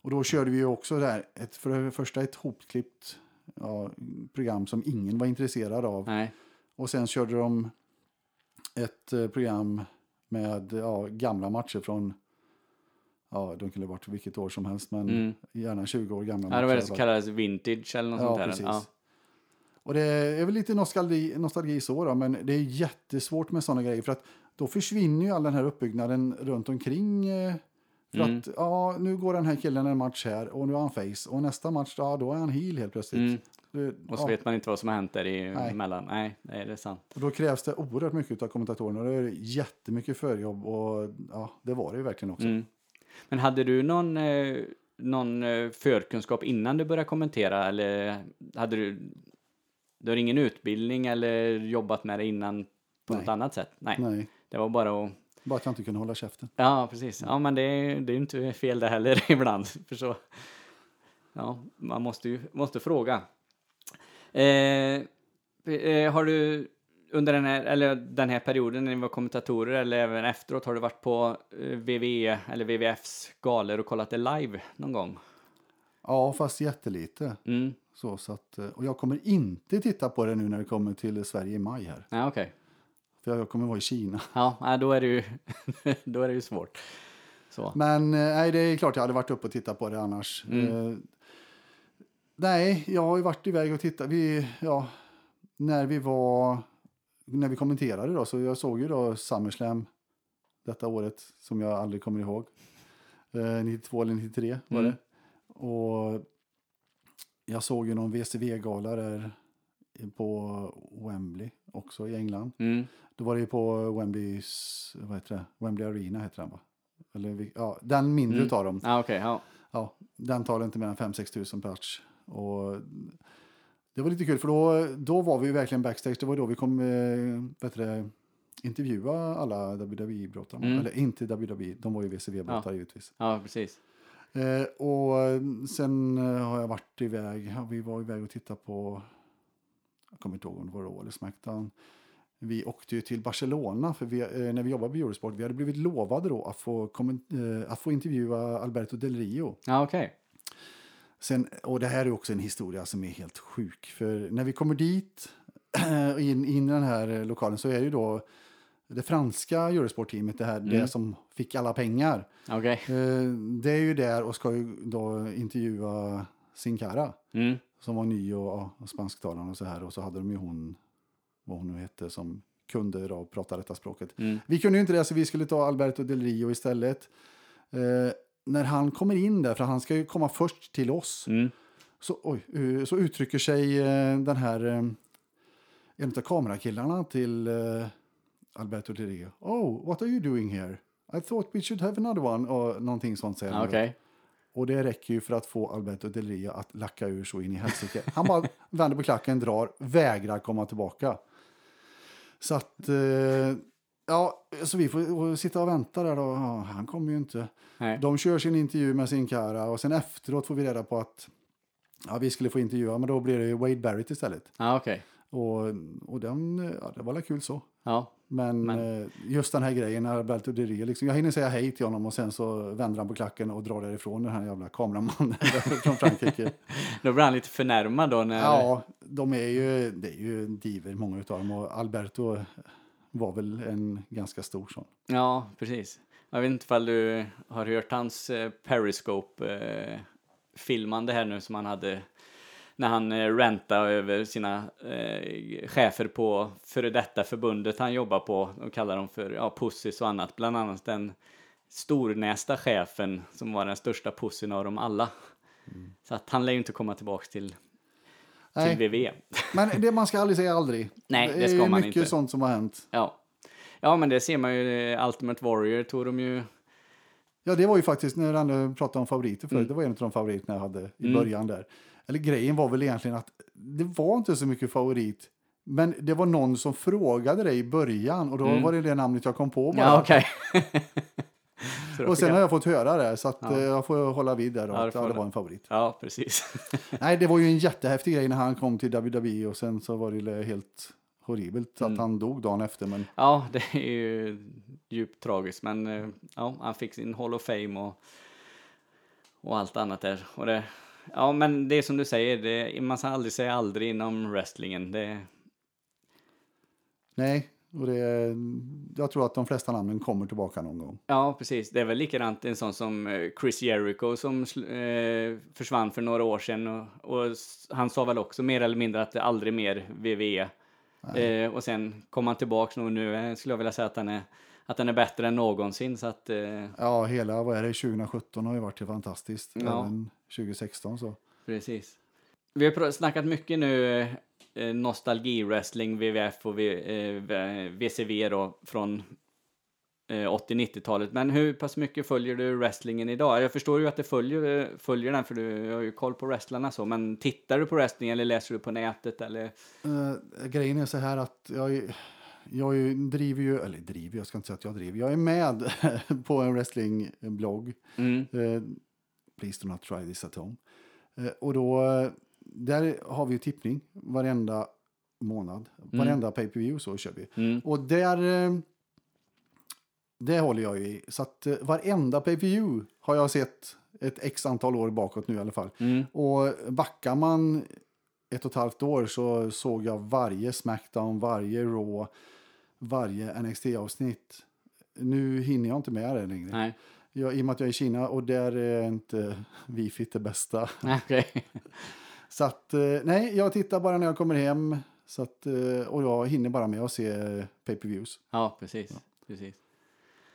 Och då körde vi ju också där, ett, för det första ett hopklippt ja, program som ingen var intresserad av. Nej. Och sen körde de ett eh, program med ja, gamla matcher från, ja de kunde varit vilket år som helst, men Mm. gärna 20 år gamla Ja, det var det som kallades vintage eller något Ja, sånt där. precis. Ja. Och det är väl lite nostalgi, nostalgi så då, men det är jättesvårt med sådana grejer för att då försvinner ju all den här uppbyggnaden runt omkring. eh, För Mm. att ja, nu går den här killen en match här och nu är han face och nästa match, ja då är han heel helt plötsligt. Mm. Det, Och så ja, vet man inte vad som har hänt där Nej. emellan. Nej, nej, det är sant. och då krävs det oerhört mycket av kommentatorerna och det är jättemycket förjobb och ja, det var det ju verkligen också. Mm. Men hade du någon, eh, någon eh, förkunskap innan du började kommentera eller hade du, du har ingen utbildning eller jobbat med det innan på Nej. något annat sätt? Nej, Nej, det var bara att bara att jag inte kunde hålla käften. Ja, precis. Ja, men det är, det är ju inte fel det heller *laughs* ibland. För så, ja, man måste ju måste fråga. Eh, eh, har du under den här, eller den här perioden när ni var kommentatorer eller även efteråt, har du varit på eh, VVE eller WWFs galor och kollat det live någon gång? Ja, fast jättelite. Mm. Så, så att, eh, och jag kommer inte titta på det nu när det kommer till Sverige i maj här. Ja, okej. För jag kommer vara i Kina. *laughs* Ja, då är det ju, *laughs* då är det ju svårt. Så. Men eh, nej, det är klart jag hade varit uppe och tittat på det annars. Mm. Nej, jag har ju varit iväg och tittat. Vi, ja, när vi var, när vi kommenterade då, så jag såg ju då SummerSlam detta året som jag aldrig kommer ihåg. Eh, 92 eller 93 var Mm. det. Och jag såg ju någon VCV-gala där på Wembley också i England. Mm. Då var det ju på Wembleys, vad heter det? Wembley Arena heter den va? Eller, ja, den mindre Mm. utav dem. Ja, okej. ja. Ja, den tar inte mer än 5-6 tusen plats. Och det var lite kul för då, då var vi verkligen backstage. Det var då vi kom eh, det, intervjua alla WWE-brottare. Mm. Eller inte WWE, de var ju WCW-brottare givetvis. ja, precis. Eh, och sen eh, har jag varit iväg, ja, vi var iväg och tittade på, jag kommer inte ihåg om det var Raw eller Smackdown. Vi åkte ju till Barcelona för vi, eh, när vi jobbade på Eurosport. Vi hade blivit lovade då att få, komment- eh, att få intervjua Alberto Del Rio. Ja, okej. Sen, och det här är också en historia som är helt sjuk. För när vi kommer dit, *clears throat* in, in i den här eh, lokalen, så är det ju då det franska Eurosport-teamet, det, här, det som fick alla pengar. Okej. Eh, Det är ju där och ska ju då intervjua Sin Cara Mm. som var ny och, och spansktalande och så här. Och så hade de ju hon, vad hon nu hette, som kunde då prata detta språket. Mm. Vi kunde ju inte det så vi skulle ta Alberto Del Rio istället. När han kommer in där, för han ska ju komma först till oss, Mm. så, oj, eh, så uttrycker sig eh, den här, eh, en av kamerakillarna till Alberto Del Rio. Oh, what are you doing here? I thought we should have another one. Och någonting sånt säger han. okej. Och det räcker ju för att få Alberto Del Rio att lacka ur så in i helsike. Han bara *laughs* vänder på klacken, drar, vägrar komma tillbaka. Så att, eh, ja, så vi får sitta och vänta där då. Ja, han kommer ju inte. Nej. De kör sin intervju med sin Cara och sen efteråt får vi reda på att ja, vi skulle få intervjua, men då blir det Wade Barrett istället. Ja, okej. Och, och den, ja, det var väl kul så. Ja, Men, Men- eh, just den här grejen, Alberto Di Rio, liksom, jag hinner säga hej till honom och sen så vänder han på klacken och drar därifrån den här jävla kameramannen *laughs* från Frankrike. *laughs* då blir han lite förnärmad då när... ja, de är ju, det är ju diver många utav dem och Alberto var väl en ganska stor sån. Ja, precis. Jag vet inte ifall du har hört hans eh, Periscope-filmande här nu som han hade när han eh, rantade över sina eh, chefer på före detta förbundet han jobbar på. De kallar dem för ja, pussis och annat. Bland annat den stornästa chefen som var den största pussen av dem alla. Så att han lär ju inte komma tillbaks till, till Nej. VV. Men det, man ska aldrig säga *laughs* aldrig. Nej, det är ska man mycket inte. sånt som har hänt. Ja. ja, men det ser man ju. Ultimate Warrior tog de ju Ja, det var ju faktiskt, när Ranne pratade om favoriter förut, Mm. det var en av de favoriterna jag hade i början där. Eller grejen var väl egentligen att det var inte så mycket favorit. Men det var någon som frågade dig i början och då var det det namnet jag kom på bara. Mm. Ja, okej. *laughs* Och sen har jag fått höra det så att eh, jag får hålla vid där då, Ja, det ja, det var en favorit. Ja, precis. *laughs* Nej, det var ju en jättehäftig grej när han kom till WWE och sen så var det helt horribelt Mm. att han dog dagen efter. Men ja, det är ju djupt tragiskt, men eh, ja, han fick sin Hall of Fame och, och allt annat där. Och det, ja, men det är som du säger, det, man ska aldrig säga aldrig inom wrestlingen. Det, nej, och det, jag tror att de flesta namnen kommer tillbaka någon gång. ja, precis. Det är väl likadant en sån som eh, Chris Jericho som eh, försvann för några år sedan och, och han sa väl också mer eller mindre att det aldrig mer WWE. Eh, och sen kom han tillbaks nu och nu eh, skulle jag vilja säga att han är, att den är bättre än någonsin. Så att, eh, Ja, hela vad är det, 2017 har ju varit fantastiskt. Ja. Även 2016 så. Precis. Vi har snackat mycket nu eh, nostalgi-wrestling, WWF och v, eh, VCV då från eh, 80-90-talet. Men hur pass mycket följer du wrestlingen idag? Jag förstår ju att du följer, eh, följer den för du har ju koll på wrestlarna så. Men tittar du på wrestling eller läser du på nätet eller? Eh, grejen är så här att jag, jag driver ju, eller driver, jag ska inte säga att jag driver, jag är med *laughs* på en wrestlingblogg. Mm. Eh, Please do not try this at home. Eh, och då, eh, där har vi ju tippning varenda månad. Varenda pay-per-view så kör vi. Mm. Och där, eh, det håller jag i. Så att eh, varenda pay-per-view har jag sett ett x antal år bakåt nu i alla fall. Mm. Och backar man ett och ett halvt år så såg jag varje Smackdown, varje Raw, varje NXT-avsnitt. Nu hinner jag inte med det längre. Nej. Jag, I och med att jag är i Kina och där är inte *laughs* wifi det bästa. Okej. *laughs* Så att, eh, nej, jag tittar bara när jag kommer hem. Så att, eh, och jag hinner bara med att se eh, pay-per-views. Ja, precis. precis.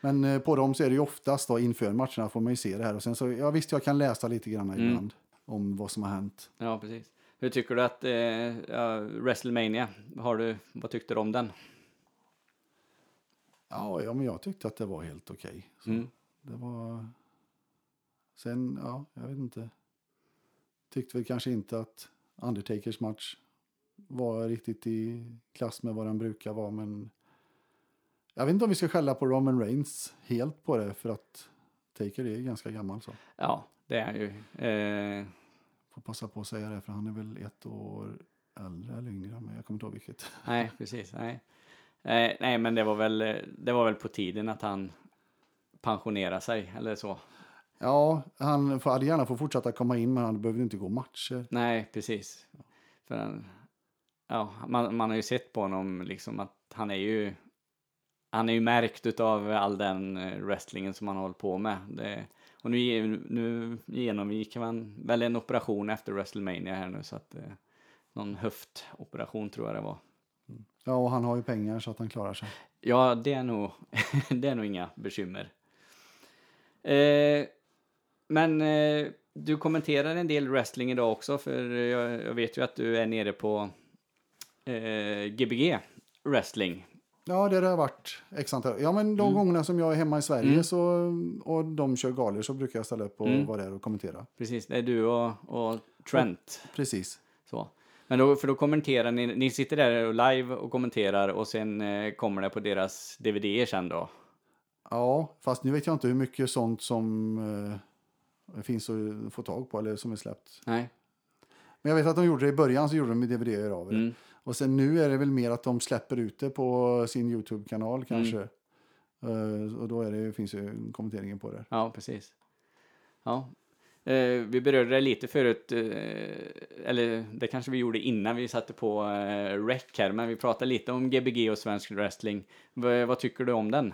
Men eh, på dem så är det ju oftast då inför matcherna får man ju se det här. Och sen så, ja visst jag kan läsa lite grann Mm. ibland om vad som har hänt. Ja, precis. Hur tycker du att eh, ja, WrestleMania, har du, vad tyckte du om den? Ja, ja men jag tyckte att det var helt okej. Så Mm. Det var... Sen, ja, jag vet inte. Tyckte väl kanske inte att Undertakers match var riktigt i klass med vad den brukar vara, men jag vet inte om vi ska skälla på Roman Reigns helt på det, för att Taker är ganska gammal så. Ja, det är ju. Eh, Får passa på att säga det, för han är väl ett år äldre eller yngre, men jag kommer inte ihåg vilket. nej, precis. Nej. Eh, nej, men det var, väl, eh, det var väl på tiden att han pensionerade sig, eller så. Ja, han får- hade gärna fått fortsätta komma in, men han behövde inte gå matcher. Nej, precis. För han, ja, man, man har ju sett på honom liksom att han är ju han är ju märkt utav all den eh, wrestlingen som han har hållit på med. Det, och nu, nu genomgick han väl en operation efter WrestleMania här nu så att eh, någon höftoperation tror jag det var. Ja, och han har ju pengar så att han klarar sig. Ja, det är nog, *laughs* det är nog inga bekymmer. Eh, men eh, du kommenterar en del wrestling idag också, för jag, jag vet ju att du är nere på eh, Gbg wrestling. Ja, det har det varit x antal. Ja, men de gångerna som jag är hemma i Sverige Mm. så, och de kör galor så brukar jag ställa upp och Mm. vara där och kommentera. Precis, det är du och, och Trent. Precis. Så. Men då, för då kommenterar ni, ni sitter där och live och kommenterar och sen eh, kommer det på deras DVD sen då? Ja, fast nu vet jag inte hur mycket sånt som eh, finns att få tag på eller som är släppt. Nej. Men jag vet att de gjorde det i början så gjorde de DVD av det. Mm. Och sen nu är det väl mer att de släpper ut det på sin YouTube-kanal kanske. Eh, och då är det, finns ju kommenteringen på det. Ja, precis. Ja. Eh, vi berörde det lite förut, eh, eller det kanske vi gjorde innan vi satte på eh, rec här, men vi pratade lite om Gbg och svensk wrestling. V- vad tycker du om den?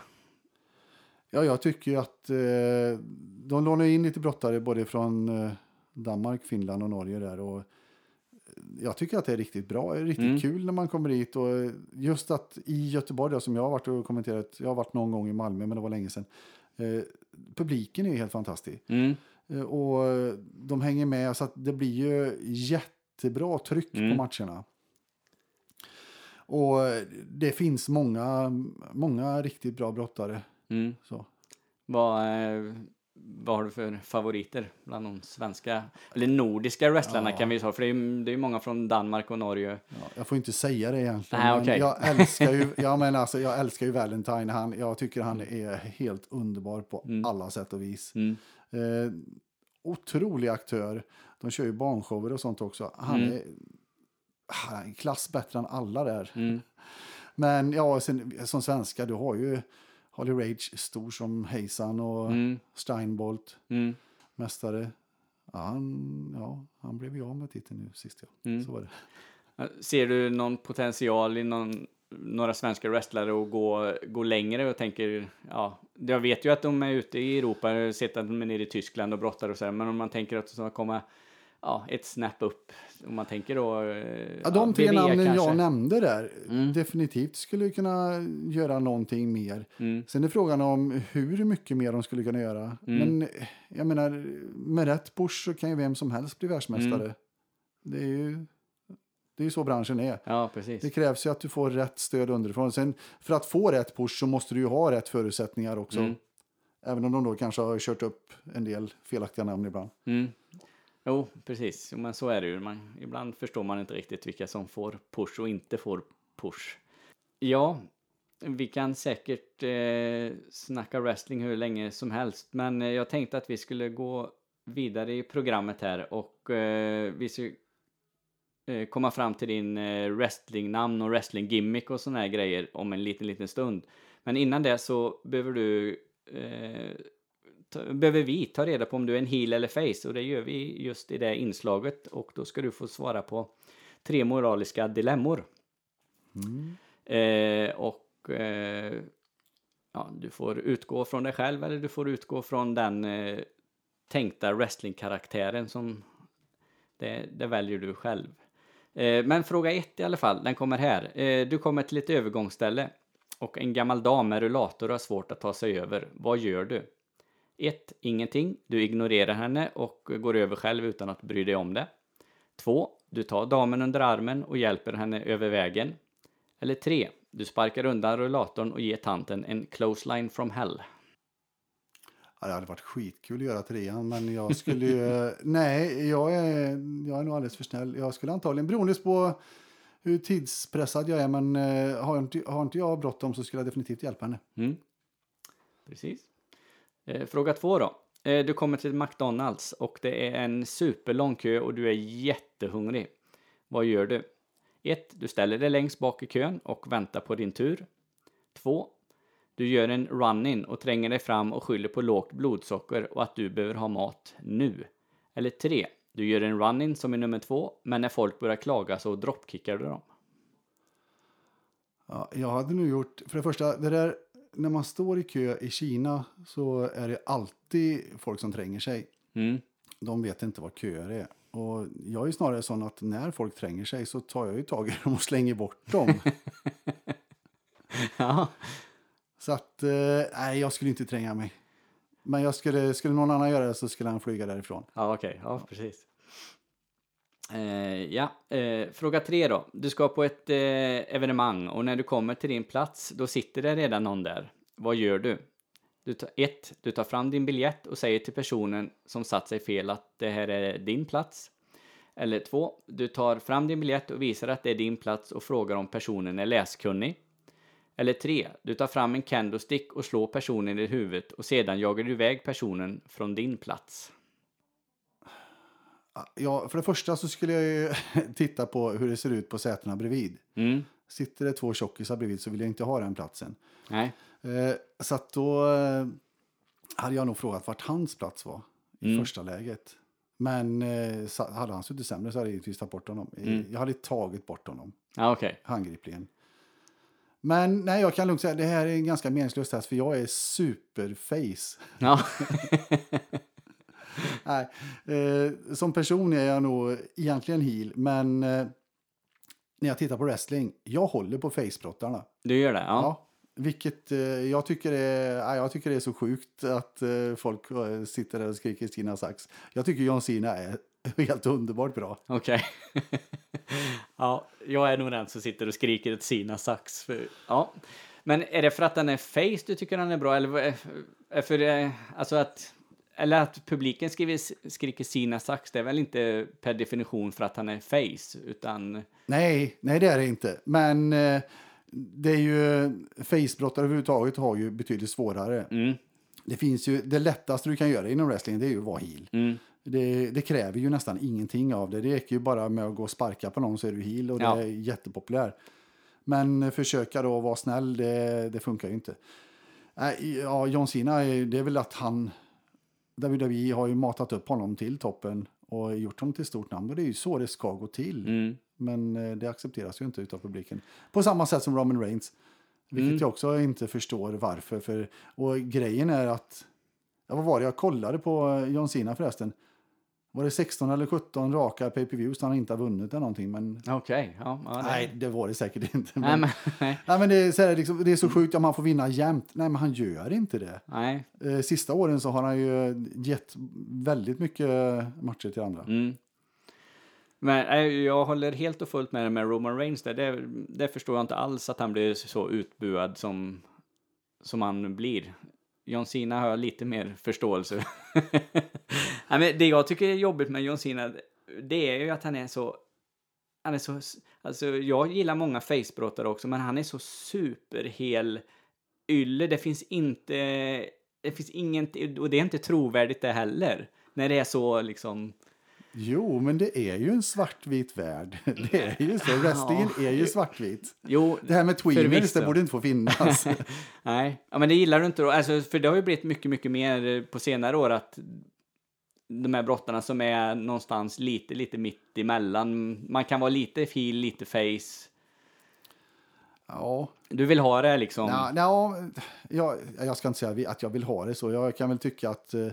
Ja, jag tycker ju att eh, de lånar in lite brottare både från eh, Danmark, Finland och Norge där. Och jag tycker att det är riktigt bra, det är riktigt Mm. kul när man kommer dit. Och eh, just att i Göteborg, då, som jag har varit och kommenterat, jag har varit någon gång i Malmö men det var länge sedan. Eh, publiken är helt fantastisk. Mm. Eh, och eh, de hänger med så att det blir ju jättebra tryck Mm. på matcherna. Och eh, det finns många, många riktigt bra brottare. Mm. Så. Vad, eh, vad har du för favoriter bland de svenska, eller nordiska wrestlarna Ja. kan vi säga, för det är ju många från Danmark och Norge. Ja, jag får inte säga det egentligen. Nej, okej. jag, älskar ju, *laughs* ja, men alltså, jag älskar ju Valentine. Han, jag tycker han är helt underbar på Mm. alla sätt och vis. Mm. Eh, otrolig aktör. De kör ju barnshower och sånt också. Han Mm. är han är en klass bättre än alla där. Mm. *laughs* Men ja, sen, som svenska, du har ju Holly Rage stor som Heisan och Mm. Steinbolt, Mm. mästare. Ja, han, ja, han blev ju av med titeln nu sist. Ja. Mm. Så var det. Ser du någon potential i någon, några svenska wrestlare att gå, gå längre och tänker, ja, jag vet ju att de är ute i Europa, jag har sett att de är nere i Tyskland och brottar och sådär, men om man tänker att de ska komma ja, ett snap upp, om man tänker då... Ja, de tre WWE namnen kanske. jag nämnde där Mm. definitivt skulle kunna göra någonting mer. Mm. Sen är frågan om hur mycket mer de skulle kunna göra. Mm. Men jag menar, med rätt push så kan ju vem som helst bli världsmästare. Mm. Det är ju det är ju så branschen är. Ja, precis. Det krävs ju att du får rätt stöd underifrån. Sen för att få rätt push så måste du ju ha rätt förutsättningar också. Mm. Även om de då kanske har kört upp en del felaktiga namn ibland. Jo, precis. Jo, Men så är det ju. Man, ibland förstår man inte riktigt vilka som får push och inte får push. Ja, vi kan säkert eh, snacka wrestling hur länge som helst, men eh, jag tänkte att vi skulle gå vidare i programmet här och eh, vi ska eh, komma fram till din eh, wrestlingnamn och wrestlinggimmick och såna här grejer om en liten, liten stund. Men innan det så behöver du eh, behöver vi ta reda på om du är en heel eller face och det gör vi just i det inslaget och då ska du få svara på tre moraliska dilemmor. Eh, och eh, ja, du får utgå från dig själv eller du får utgå från den eh, tänkta wrestlingkaraktären som det, det väljer du själv. Eh, men fråga ett i alla fall, den kommer här. Eh, du kommer till ett övergångsställe och en gammal dam med rullator har svårt att ta sig över. Vad gör du? 1. Ingenting. Du ignorerar henne och går över själv utan att bry dig om det. 2. Du tar damen under armen och hjälper henne över vägen. Eller 3. Du sparkar undan rullatorn och ger tanten en clothesline from hell. Ja, det hade varit skitkul att göra trean, men jag skulle ju... *laughs* nej, jag är, jag är nog alldeles för snäll. Jag skulle antagligen, beroende på hur tidspressad jag är, men eh, har, inte, har inte jag bråttom så skulle jag definitivt hjälpa henne. Mm. Precis. Eh, fråga två då. Eh, du kommer till McDonalds och det är en superlång kö och du är jättehungrig. Vad gör du? 1. Du ställer dig längst bak i kön och väntar på din tur. 2. Du gör en run-in och tränger dig fram och skyller på lågt blodsocker och att du behöver ha mat nu. Eller 3. Du gör en run-in som är nummer två, men när folk börjar klaga så droppkickar du dem. Ja, jag hade nog gjort, för det första, det där, när man står i kö i Kina så är det alltid folk som tränger sig. Mm. De vet inte vad köer är. Och jag är snarare sån att när folk tränger sig så tar jag ju tag i dem och slänger bort dem. *laughs* Ja. så att, eh, nej, jag skulle inte tränga mig. Men jag skulle, skulle någon annan göra det så skulle han flyga därifrån. Ja, okej. Ja, precis. Eh, ja, eh, fråga tre då. Du ska på ett eh, evenemang och när du kommer till din plats, då sitter det redan någon där. Vad gör du? du tar, ett, du tar fram din biljett och säger till personen som satt sig fel att det här är din plats. Eller två, du tar fram din biljett och visar att det är din plats och frågar om personen är läskunnig. Eller tre, du tar fram en candlestick och slår personen i huvudet och sedan jagar du iväg personen från din plats. Ja, för det första så skulle jag ju *laughs* titta på hur det ser ut på sätena bredvid. Mm, Sitter det två tjockisar bredvid så vill jag inte ha den platsen. nej. Eh, så att då eh, hade jag nog frågat vart hans plats var i Mm. första läget. Men eh, hade han suttit sämre så hade jag givetvis tagit bort honom. Mm. Jag hade tagit bort honom Ja, okej. handgripligen. Men nej, jag kan lugnt säga det här är en ganska meningslös test för jag är superface. Ja. *laughs* *laughs* *laughs* Nej, eh, som person är jag nog egentligen heel, men eh, när jag tittar på wrestling, jag håller på facebrottarna. Du gör det? Ja. Ja. Vilket eh, jag, tycker är, ja, jag tycker det är så sjukt att eh, folk eh, sitter där och skriker Stina Sax. Jag tycker John Cena är *laughs* helt underbart bra. Okej. *laughs* ja, jag är nog den som sitter och skriker ett Sina sax. För, ja. Men är det för att den är face du tycker den är bra? Eller för, eh, alltså att, eller att publiken skriver, skriker Sina sax, det är väl inte per definition för att han är face, utan... Nej, nej det är det inte. Men eh, det är ju, facebrottare överhuvudtaget har ju betydligt svårare. Mm, Det finns ju, det lättaste du kan göra inom wrestling det är ju att vara heel. mm, Det, det kräver ju nästan ingenting av det. Det räcker ju bara med att gå och sparka på någon så är du heel och det Ja. är jättepopulär. Men försöka då vara snäll, det, det funkar ju inte. Nej, ja, John Cena, det är väl att han... WWE har ju matat upp honom till toppen och gjort honom till stort namn. Och det är ju så det ska gå till. mm. Men eh, det accepteras ju inte utav publiken. På samma sätt som Roman Reigns. Vilket Mm. jag också inte förstår varför. För, och grejen är att... Ja, vad var det jag kollade på eh, John Cena förresten? Var det 16 eller 17 raka pay-per-views han inte har vunnit eller någonting? Men Okej, ja. ja det, nej, det var det säkert inte. Nej, Men, men, nej. nej, men det, är så här, liksom, det är så sjukt att man får vinna jämt. Nej, men han gör inte det. nej. Eh, Sista åren så har han ju gett väldigt mycket matcher till andra. Mm. Men jag håller helt och fullt med dig med Roman Reigns där. Det, det förstår jag inte alls att han blir så utbuad som, som han blir. John Cena har jag lite mer förståelse. *laughs* Nej, men det jag tycker är jobbigt med John Cena, det är ju att han är så... Han är så... Alltså, jag gillar många facebrottare också, men han är så superhel ylle. Det finns inte... Det finns inget... Och det är inte trovärdigt det heller. När det är så liksom... Jo, men det är ju en svartvit värld. *laughs* Det är ju så. *laughs* Wrestlingen är ju svartvit. Jo, Det här med tweeners, det borde inte få finnas. *laughs* Nej, ja, men det gillar du inte då. Alltså, för det har ju blivit mycket, mycket mer på senare år att de här brottarna som är någonstans lite, lite mitt emellan. Man kan vara lite heel, lite face. Ja, Du vill ha det liksom. ja, ja, jag, jag ska inte säga att jag vill ha det så. Jag kan väl tycka att eh,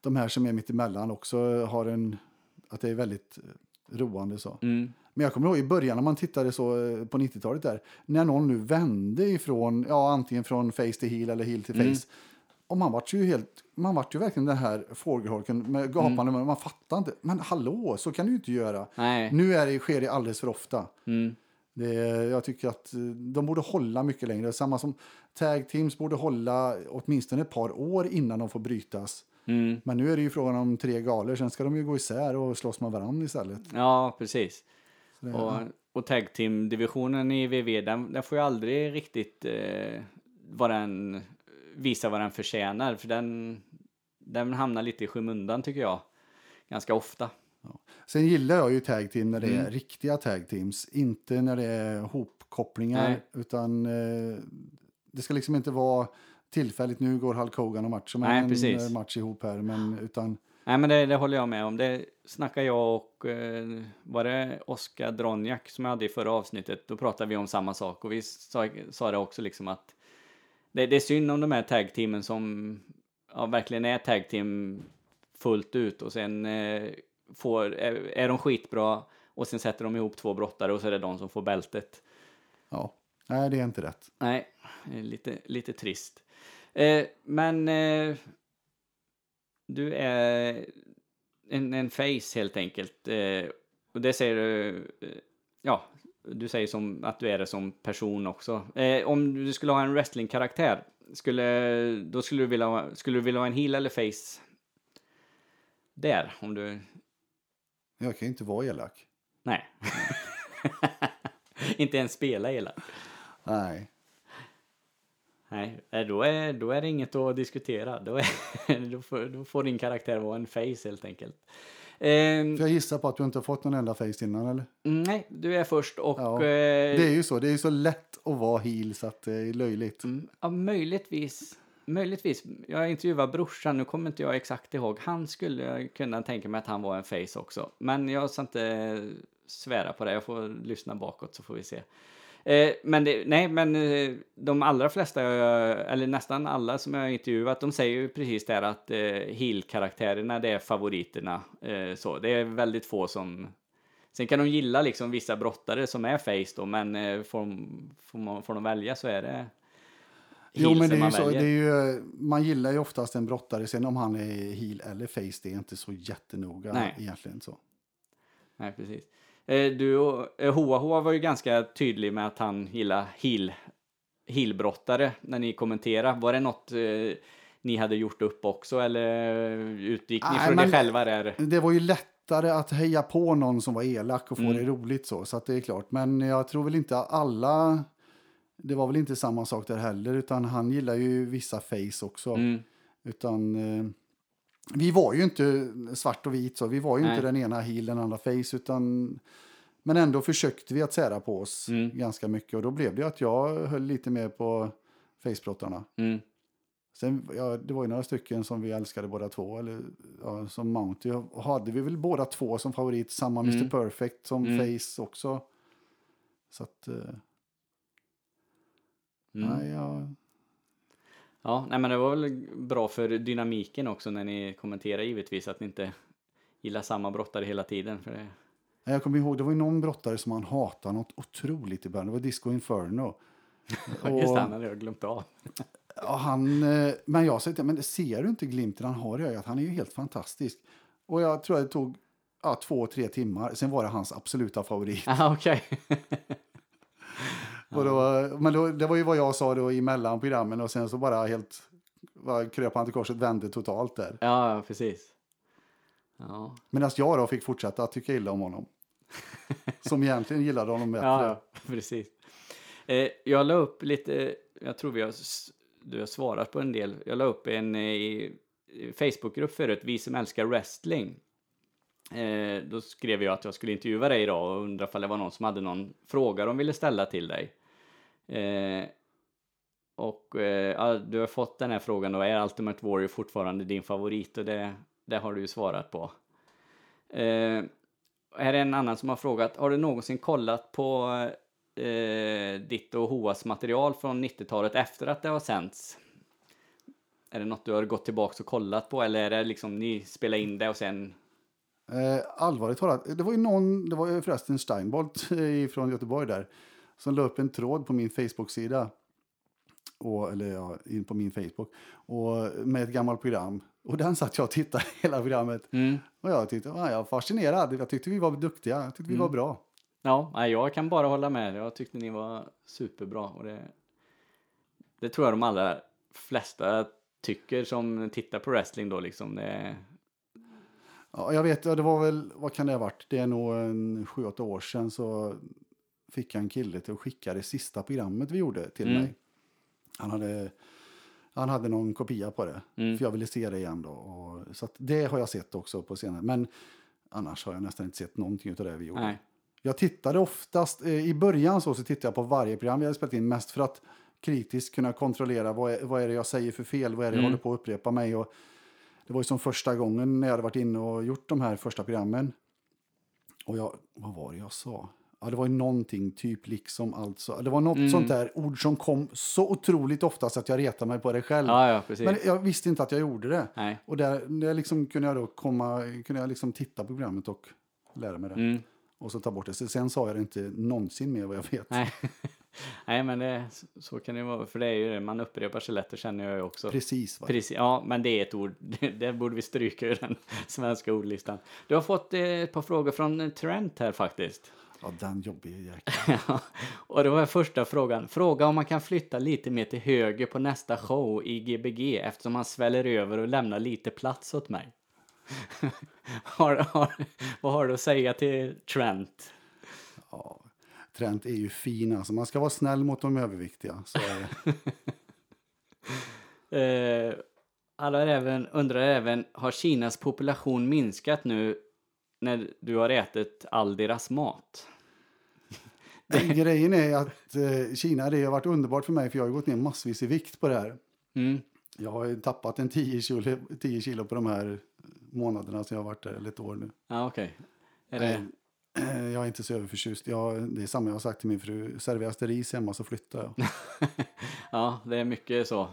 de här som är mitt emellan också har en... Att det är väldigt eh, roande så. Mm, Men jag kommer ihåg i början när man tittade så eh, på 90-talet där. När någon nu vände ifrån, ja antingen från face till heel eller heel till face. Mm. Och man vart ju helt, man vart ju verkligen den här fågelholken med gapande Mm. mun. Man fattar inte. Men hallå, så kan du ju inte göra. nej. Nu är det, sker det alldeles för ofta. Mm, Det, jag tycker att eh, de borde hålla mycket längre. Samma som tag teams borde hålla åtminstone ett par år innan de får brytas. mm. Men nu är det ju frågan om tre galor. Sen ska de ju gå isär och slåss med varandra istället. Ja, precis. Det, Och, och tag team-divisionen i VV, den, den får ju aldrig riktigt eh, vad den, visa vad den förtjänar. För den, den hamnar lite i skymundan tycker jag. Ganska ofta. Sen gillar jag ju tag team när det Mm. är riktiga tag teams. Inte när det är hopkopplingar. Nej. Utan eh, det ska liksom inte vara tillfälligt. Nu går Hulk Hogan och match som Nej, en precis. match ihop här. Men utan Nej men det, det håller jag med om. Det snackar jag och eh, var det Oskar Dronjak som jag hade i förra avsnittet. Då pratade vi om samma sak och vi sa, sa det också liksom att det, det är synd om de här tag teamen som ja, verkligen är tag team fullt ut och sen eh, får, är, är de skitbra och sen sätter de ihop två brottare och så är det de som får bältet. ja, nej det är inte rätt. Nej, lite, lite trist. Eh, men eh, du är en, en face helt enkelt. Eh, och det säger du, eh, ja, du säger som att du är det som person också. Eh, om du skulle ha en wrestlingkaraktär, skulle, då skulle du vilja, ha- skulle du vilja ha en heel eller face? Där, om du, Jag kan ju inte vara elak. nej. *laughs* Inte ens spela hela. Nej. Nej, eh, då är, då är det inget att diskutera. Då, är, *laughs* då, får, då får din karaktär vara en face helt enkelt. Ehm, För jag gissar på att du inte har fått någon enda face innan, eller? nej, du är först och... Ja, eh, Det är ju så. Det är ju så lätt att vara heel så att det är löjligt. Mm, Ja, möjligtvis. Möjligtvis. Jag intervjuade brorsan, nu kommer inte jag exakt ihåg. Han skulle kunna tänka mig att han var en face också. Men jag ska inte svära på det. Jag får lyssna bakåt så får vi se. Eh, men det, nej, men eh, de allra flesta, jag, eller nästan alla som jag har intervjuat, de säger ju precis där att eh, heel-karaktärerna, det är favoriterna. Eh, så. Det är väldigt få som... Sen kan de gilla liksom vissa brottare som är face då, men eh, får, de- får, man, får de välja så är det Jo, men det är så. Det är ju, man gillar ju oftast en brottare. Sen om han är heel eller face, det är inte så jättenoga Nej. egentligen. så. Nej, precis. Eh, Du och eh, Hoa Hoa var ju ganska tydlig med att han gillar heel, heelbrottare när ni kommenterade. Var det något eh, ni hade gjort upp också eller utgick ni Nej, från men- det själva där? Det var ju lättare att heja på någon som var elak och få Mm. det roligt så. Så att det är klart. Men jag tror väl inte alla... Det var väl inte samma sak där heller. Utan han gillar ju vissa face också. Mm, Utan... Eh, vi var ju inte svart och vit så. Vi var ju Nej. inte den ena heel, den andra face. Utan... Men ändå försökte vi att sära på oss Mm. ganska mycket. Och då blev det att jag höll lite mer på facebrottarna. mm, Sen, ja, det var ju några stycken som vi älskade båda två. Eller, ja, som Mounty hade vi väl båda två som favorit. Samma Mm. Mr Perfect som Mm. Face också. Så att, eh, mm. nej, ja, Ja, nej men det var väl bra för dynamiken också när ni kommenterar givetvis att ni inte gillar samma brottare hela tiden. För det, jag kommer ihåg, det var ju någon brottare som han hatade något otroligt i början. Det var Disco Inferno. *laughs* Just det, Och- han hade jag glömt av. *laughs* Ja, han, eh, men jag sa till men ser du inte glimten han har i ögat? Han är ju helt fantastisk. Och jag tror att det tog ja, två, tre timmar. Sen var det hans absoluta favorit. *laughs* Ah, okej. Och då, men då, det var ju vad jag sa då emellan programmen och sen så bara helt bara kröp han till korset, vände totalt där. ja, precis. Ja, Medan jag då fick fortsätta att tycka illa om honom. *laughs* Som egentligen gillade honom bättre. Ja, precis. Eh, jag la upp lite, jag tror vi har, du har svarat på en del. Jag la upp en eh, Facebookgrupp förut, Vi som älskar wrestling. Eh, då skrev jag att jag skulle intervjua dig idag och undrade om det var någon som hade någon fråga de ville ställa till dig. Eh, och eh, du har fått den här frågan då, är Ultimate Warrior fortfarande din favorit? Och det, det har du ju svarat på. Eh, här är en annan som har frågat, har du någonsin kollat på eh, ditt och Hoas material från 90-talet efter att det har sänts? Är det något du har gått tillbaka och kollat på eller är det liksom ni spelar in det och sen... Eh, allvarligt talat, det var ju någon, det var ju förresten Steinbolt eh, från Göteborg där, som la upp en tråd på min Facebook-sida. Och, eller ja, in på min Facebook. Och med ett gammalt program. Och den satt jag och tittade hela programmet. Mm. Och jag tyckte, ja, jag var fascinerad. Jag tyckte vi var duktiga. Jag tyckte vi var bra. Ja, jag kan bara hålla med. Jag tyckte ni var superbra och det... Det tror jag de allra flesta tycker som tittar på wrestling då liksom. Det, Ja, jag vet, det var väl, vad kan det ha varit? Det är nog en sju, åtta år sedan så fick jag en kille till att skicka det sista programmet vi gjorde till Mm. mig. Han hade, han hade någon kopia på det, Mm. för jag ville se det igen då. Och, så det har jag sett också på senare. Men annars har jag nästan inte sett någonting av det vi gjorde. nej. Jag tittade oftast, eh, i början så, så tittade jag på varje program vi hade spelat in, mest för att kritiskt kunna kontrollera vad är, vad är det jag säger för fel, vad är det jag Mm. håller på att upprepa mig. Och det var ju som första gången när jag hade varit inne och gjort de här första programmen. Och jag, vad var det jag sa? Ja, det var ju någonting, typ liksom alltså. Det var något Mm. sånt där ord som kom så otroligt ofta så att jag retade mig på det själv. Ja, ja. Men jag visste inte att jag gjorde det. Nej. Och där, där liksom kunde jag då komma, kunde jag liksom titta på programmet och lära mig det. Mm. Och så ta bort det. Så sen sa jag det inte någonsin mer vad jag vet. Nej. *laughs* Nej, men det, så kan det vara. För det är ju det, man upprepar sig lätt, det känner jag ju också. Precis. Va? Precis, ja, men det är ett ord. *laughs* Det, det borde vi stryka ur den *laughs* svenska ordlistan. Du har fått eh, ett par frågor från Trent här faktiskt. Ja, den jobbiga jäkeln. Ja, och det var första frågan. Fråga om man kan flytta lite mer till höger på nästa show i Gbg eftersom han sväller över och lämnar lite plats åt mig. *laughs* har, har, vad har du att säga till Trent? Ja, Trent är ju fin alltså. Man ska vara snäll mot de överviktiga. Så är det. *laughs* Eh, alla även, undrar även, har Kinas population minskat nu när du har ätit all deras mat? *laughs* Grejen är att eh, Kina, det har varit underbart för mig för jag har gått ner massvis i vikt på det här. Mm. Jag har tappat en 10 kilo, 10 kilo på de här månaderna som jag har varit där, eller ett år nu. Ja, okej. Är det... Eh, Jag är inte så överförtjust. Jag, det är samma jag har sagt till min fru. Serveras det ris hemma så flyttar jag. *laughs* ja, det är mycket så.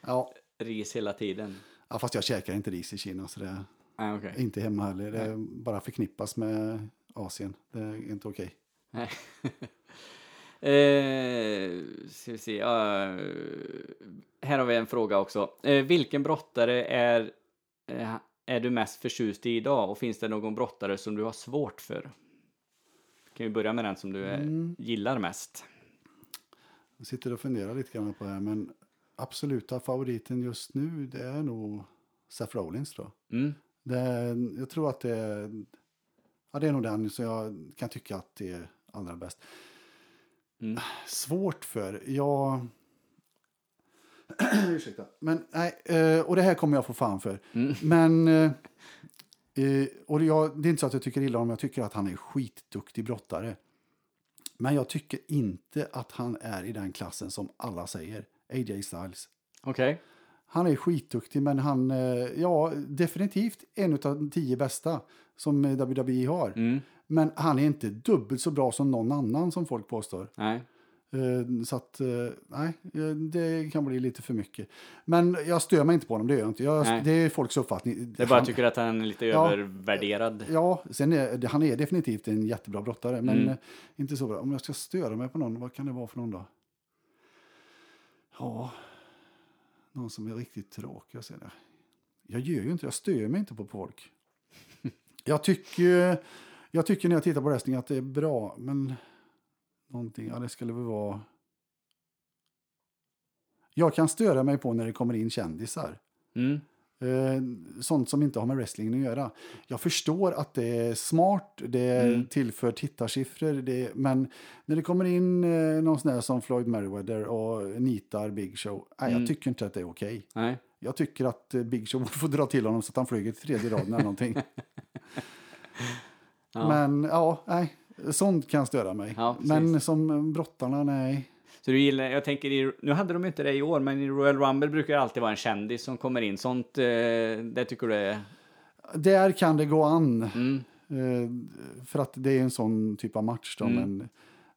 Ja, Ris hela tiden. ja, fast jag käkar inte ris i Kina så det är Nej, okej. inte hemma heller. Det är bara förknippas med Asien. Det är inte okej. Nej. *laughs* eh, vi se. ja, här har vi en fråga också. Eh, vilken brottare är, eh, är du mest förtjust i idag? Och finns det någon brottare som du har svårt för? Kan vi börja med den som du eh, gillar mest? Jag sitter och funderar lite grann på det här. Men absoluta favoriten just nu det är nog Seth Rollins tror jag. Mm. Det, jag tror att det är, ja, det är nog den som jag kan tycka att det är allra bäst. Mm. Svårt för, jag... *clears throat* Ursäkta. Men nej, eh, och det här kommer jag få fan för. Mm. Men, eh, eh, och jag, det är inte så att jag tycker illa om jag tycker att han är skitduktig brottare. Men jag tycker inte att han är i den klassen som alla säger. AJ Styles. Okej. Han är skitduktig, men han, ja, definitivt en av de tio bästa som WWE har. Mm. Men han är inte dubbelt så bra som någon annan som folk påstår. Nej. Eh, Så att, eh, nej, eh, det kan bli lite för mycket. Men jag stör mig inte på honom, det gör jag inte. Jag, det är folks uppfattning. Det är bara Han- tycker att han är lite Ja. övervärderad. Ja, sen är, han är definitivt en jättebra brottare, men Mm. inte så bra. Om jag ska störa mig på någon, vad kan det vara för någon då? Ja, någon som är riktigt tråkig. Jag, säger det. jag gör ju inte, jag stör mig inte på folk. *laughs* Jag tycker, jag tycker när jag tittar på wrestling att det är bra, men någonting, ja det skulle väl vara... Jag kan störa mig på när det kommer in kändisar. Mm. Eh, sånt som inte har med wrestling att göra. Jag förstår att det är smart, det Mm. tillför tittarsiffror, det, men när det kommer in eh, någon sån där som Floyd Merriweather och nitar Big Show, nej, Mm. jag tycker inte att det är okej. Nej. Jag tycker att eh, Big Show *laughs* borde få dra till honom så att han flyger till tredje raden eller någonting. *laughs* Ja. Men ja, nej, sånt kan störa mig. Ja, men som brottarna, nej. Så du gillar, jag tänker, i, nu hade de inte det i år, men i Royal Rumble brukar det alltid vara en kändis som kommer in. Sånt, eh, det tycker du är... Där kan det gå an. Mm. Eh, för att det är en sån typ av match. Då, Mm. Men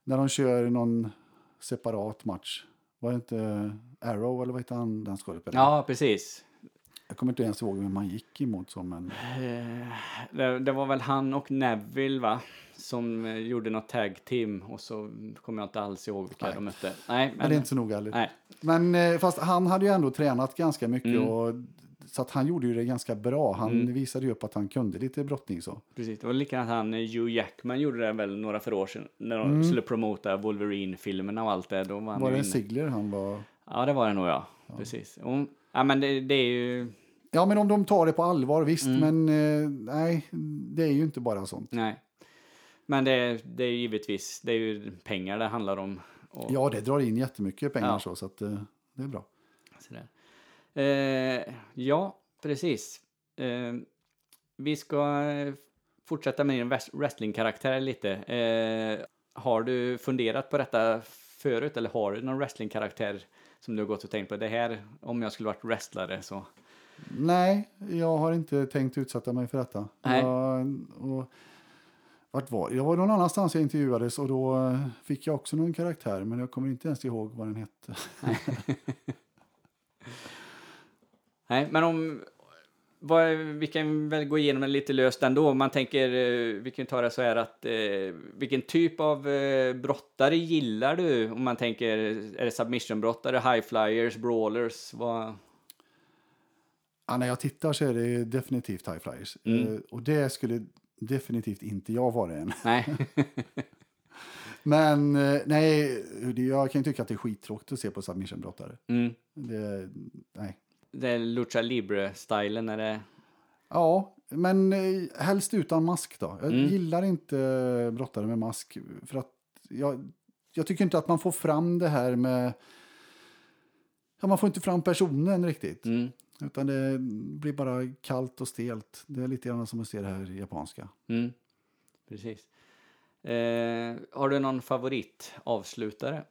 när de kör någon separat match. Var det inte Arrow eller vad heter han den skådespelaren? Ja, precis. Jag kommer inte ens ihåg vem man gick emot. Så, men... Eh, det, det var väl han och Neville, va? Som eh, gjorde något tag team och så kommer jag inte alls ihåg vilka Nej. de mötte. Nej, men... Men det är inte så noga heller. Nej. Men eh, fast han hade ju ändå tränat ganska mycket. Mm. Och, så att han gjorde ju det ganska bra. Han Mm. visade ju upp att han kunde lite brottning så. Precis, det var likadant han, Hugh Jackman gjorde det väl några för år sedan. När de Mm. skulle promota Wolverine-filmerna och allt det. Då var Var det en. Sigler han var? Ja, det var det nog ja. Precis. Och, ja, men det, det är ju... Ja men om de tar det på allvar visst. Mm. Men eh, nej, det är ju inte bara sånt. Nej. Men det, det är givetvis, det är ju pengar det handlar om. Och, Ja det drar in jättemycket pengar Ja. så. Så att, eh, det är bra. Eh, ja, precis. Eh, vi ska fortsätta med din wres- wrestlingkaraktär lite. Eh, har du funderat på detta förut eller har du någon wrestlingkaraktär som du har gått och tänkt på? Det här, om jag skulle varit wrestlare så... Nej, jag har inte tänkt utsätta mig för detta. Nej. Jag, och, vart var jag? var någon annanstans jag intervjuades och då eh, fick jag också någon karaktär men jag kommer inte ens ihåg vad den hette. *laughs* Nej, men om... vad, vi kan väl gå igenom det lite löst ändå. Man tänker, eh, vi kan ta det så här att eh, vilken typ av brottare gillar du? Om man tänker, är det submission-brottare, high flyers, brawlers? Vad? Ja, när jag tittar så är det definitivt high flyers. Eh, och det skulle definitivt inte jag vara än. Nej. *laughs* Men eh, nej, det- jag kan ju tycka att det är skittråkigt att se på submissionbrottare. mm. Det, nej. Det är lucha libre-stilen, är det? Ja, men eh, helst utan mask då. Jag Mm. gillar inte brottare med mask. För att jag, jag tycker inte att man får fram det här med... Ja, man får inte fram personen riktigt. Mm. Utan det blir bara kallt och stelt. Det är lite grann som att se det här japanska. Mm. Precis. Eh, har du någon favorit avslutare?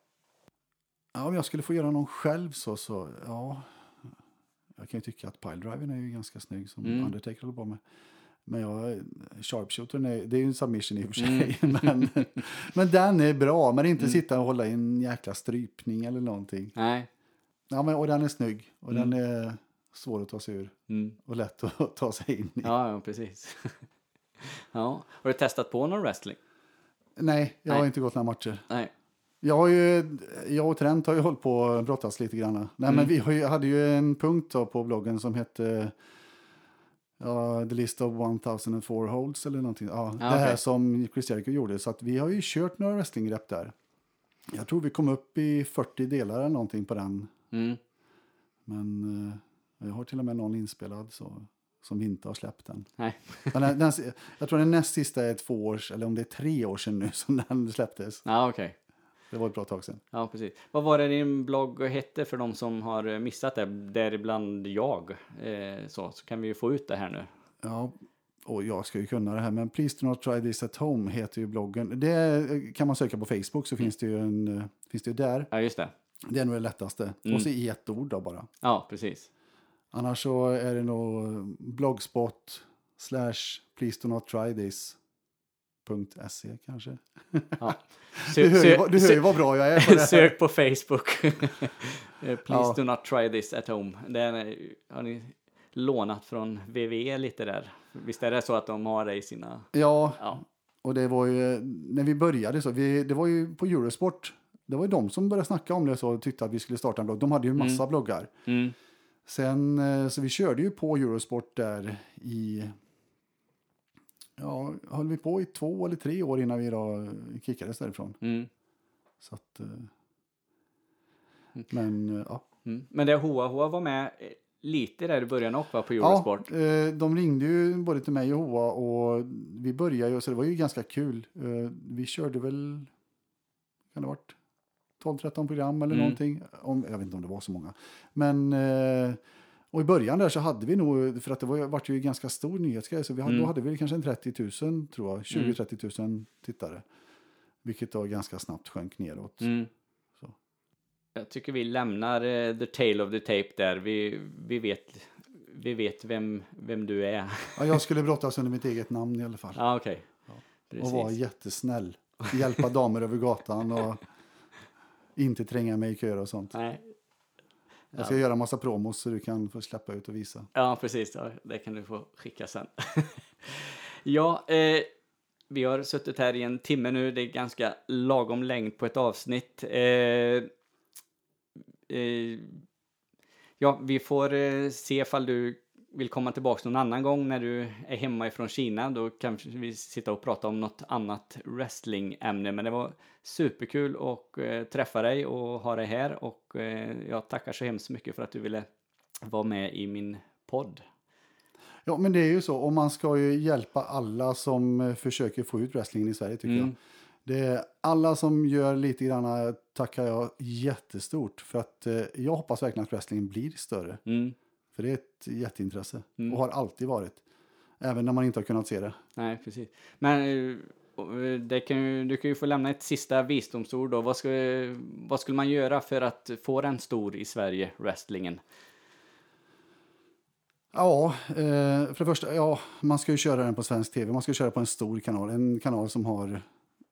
Ja, om jag skulle få göra någon själv så, så ja. Jag kan ju tycka att piledriven är ju ganska snygg som Mm. Undertaker håller på med. Men jag, sharpshootern är, det är ju en submission i och för sig. *laughs* Men, men den är bra, men inte sitta och hålla i en jäkla strypning eller någonting. Nej. Ja, men, och den är snygg och den är svår att ta sig ur Mm. och lätt att *laughs* ta sig in i. Ja, ja, precis. *laughs* ja. Har du testat på någon wrestling? Nej, jag har Nej. inte gått några matcher. Nej. Jag, har ju, jag och Trent har ju hållit på och brottats lite grann. Nej, Mm. men vi har ju, hade ju en punkt då på bloggen som hette ja, The List of 1004 Holds eller någonting. Ja, det här som Chris Jericho gjorde. Så att vi har ju kört några wrestlinggrepp där. Jag tror vi kom upp i 40 delar eller någonting på den. Mm. Men eh, jag har till och med någon inspelad så, som vi inte har släppt än. Nej. *laughs* Den, den, jag tror den näst sista är två år, eller om det är tre år sedan nu *laughs* som den släpptes. Ja, okej. Det var ett bra tag sedan. Ja, precis. Vad var det din blogg hette för de som har eh, missat det? Däribland jag. Eh, så, så kan vi ju få ut det här nu. Ja, och jag ska ju kunna det här, men Please do not try this at home heter ju bloggen. Det kan man söka på Facebook så finns det ju en, eh, finns det ju där. Ja, just det. Det är nog det lättaste. Och så i ett ord då bara. Ja, precis. Annars så är det nog blogspot slash please do not try this. .se kanske. Ja. *laughs* Du hör, ju, du hör ju vad bra jag är på det här. *laughs* Sök på Facebook. *laughs* Eh, Please Ja. do not try this at home. Den är- har ni lånat från VVE lite där. Visst är det så att de har det i sina... Ja, Ja, och det var ju när vi började så. Vi, det var ju på Eurosport. Det var ju de som började snacka om det så och tyckte att vi skulle starta en blogg. De hade ju massa bloggar. mm. Sen, eh, så vi körde ju på Eurosport där i... Ja, höll vi på i två eller tre år innan vi då kickades därifrån. Mm. Så att... eh, Men, eh, ja. Mm. Men det Hoa Hoa var med lite där i början också på Eurosport. Ja, de ringde ju både till mig och Hoa och vi började ju, så det var ju ganska kul. Vi körde väl, kan det ha varit 12-13 program eller Mm. någonting. Om, jag vet inte om det var så många. Men, eh, och i början där så hade vi nog, för att det var, vart ju ganska stor nyhetsgrej, så vi hade, Mm. då hade vi kanske en 30 000 tror jag, 20-30 000 tittare. Vilket då ganska snabbt sjönk neråt. Mm. Så. Jag tycker vi lämnar eh, the tale of the tape där. Vi, vi vet, vi vet vem, vem du är. Ja, jag skulle brottas under mitt eget namn i alla fall. Ja, okej. och vara jättesnäll. Hjälpa damer över gatan och inte tränga mig i köer och sånt. Nej. Jag ska göra massa promos så du kan få släppa ut och visa. Ja, precis. Ja, det kan du få skicka sen. *laughs* ja, eh, vi har suttit här i en timme nu. Det är ganska lagom längd på ett avsnitt. Eh, eh, ja, vi får eh, se ifall du vill komma tillbaka någon annan gång när du är hemma ifrån Kina. Då kanske vi sitta och prata om något annat wrestlingämne. Men det var superkul att eh, träffa dig och ha dig här. Och eh, jag tackar så hemskt mycket för att du ville vara med i min podd. Ja, men det är ju så. Och man ska ju hjälpa alla som eh, försöker få ut wrestlingen i Sverige tycker Mm. jag. Det är alla som gör lite grann eh, tackar jag jättestort. För att eh, jag hoppas verkligen att wrestlingen blir större. Mm. För det är ett jätteintresse. Mm. Och har alltid varit. Även när man inte har kunnat se det. Nej, precis. Men eh, det kan du kan ju få lämna ett sista visdomsord då. Vad, ska, vad skulle man göra för att få den stor i Sverige, wrestlingen? Ja, eh, för det första, ja, man ska ju köra den på svensk tv. Man ska köra på en stor kanal. En kanal som har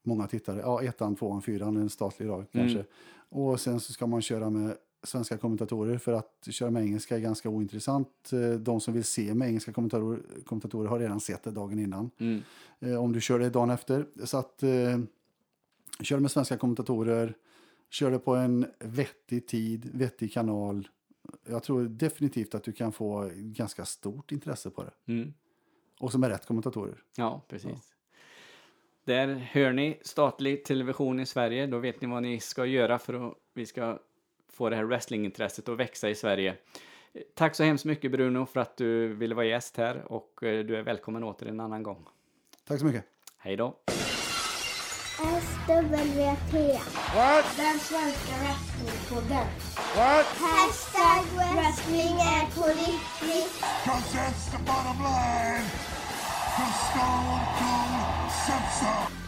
många tittare. Ja, ettan, tvåan, fyran, en statlig dag kanske. Och sen så ska man köra med svenska kommentatorer för att köra med engelska är ganska ointressant. Eh, De som vill se med engelska kommentatorer, kommentatorer har redan sett det dagen innan. Mm. Eh, Om du kör det dagen efter. Så att eh, kör med svenska kommentatorer, kör det på en vettig tid, vettig kanal. Jag tror definitivt att du kan få ganska stort intresse på det. Mm. Och som är rätt kommentatorer. Ja, precis. Där hör ni statlig television i Sverige. Då vet ni vad ni ska göra för att vi ska få det här wrestlingintresset att växa i Sverige. Tack så hemskt mycket Bruno för att du ville vara gäst här och eh, du är välkommen åter en annan gång. Tack så mycket. Hej då! SWP. What? Den svenska wrestlingpodden. What? Hashtag wrestling är på riktigt. Cause that's the bottom line. Cause Stone Cold so.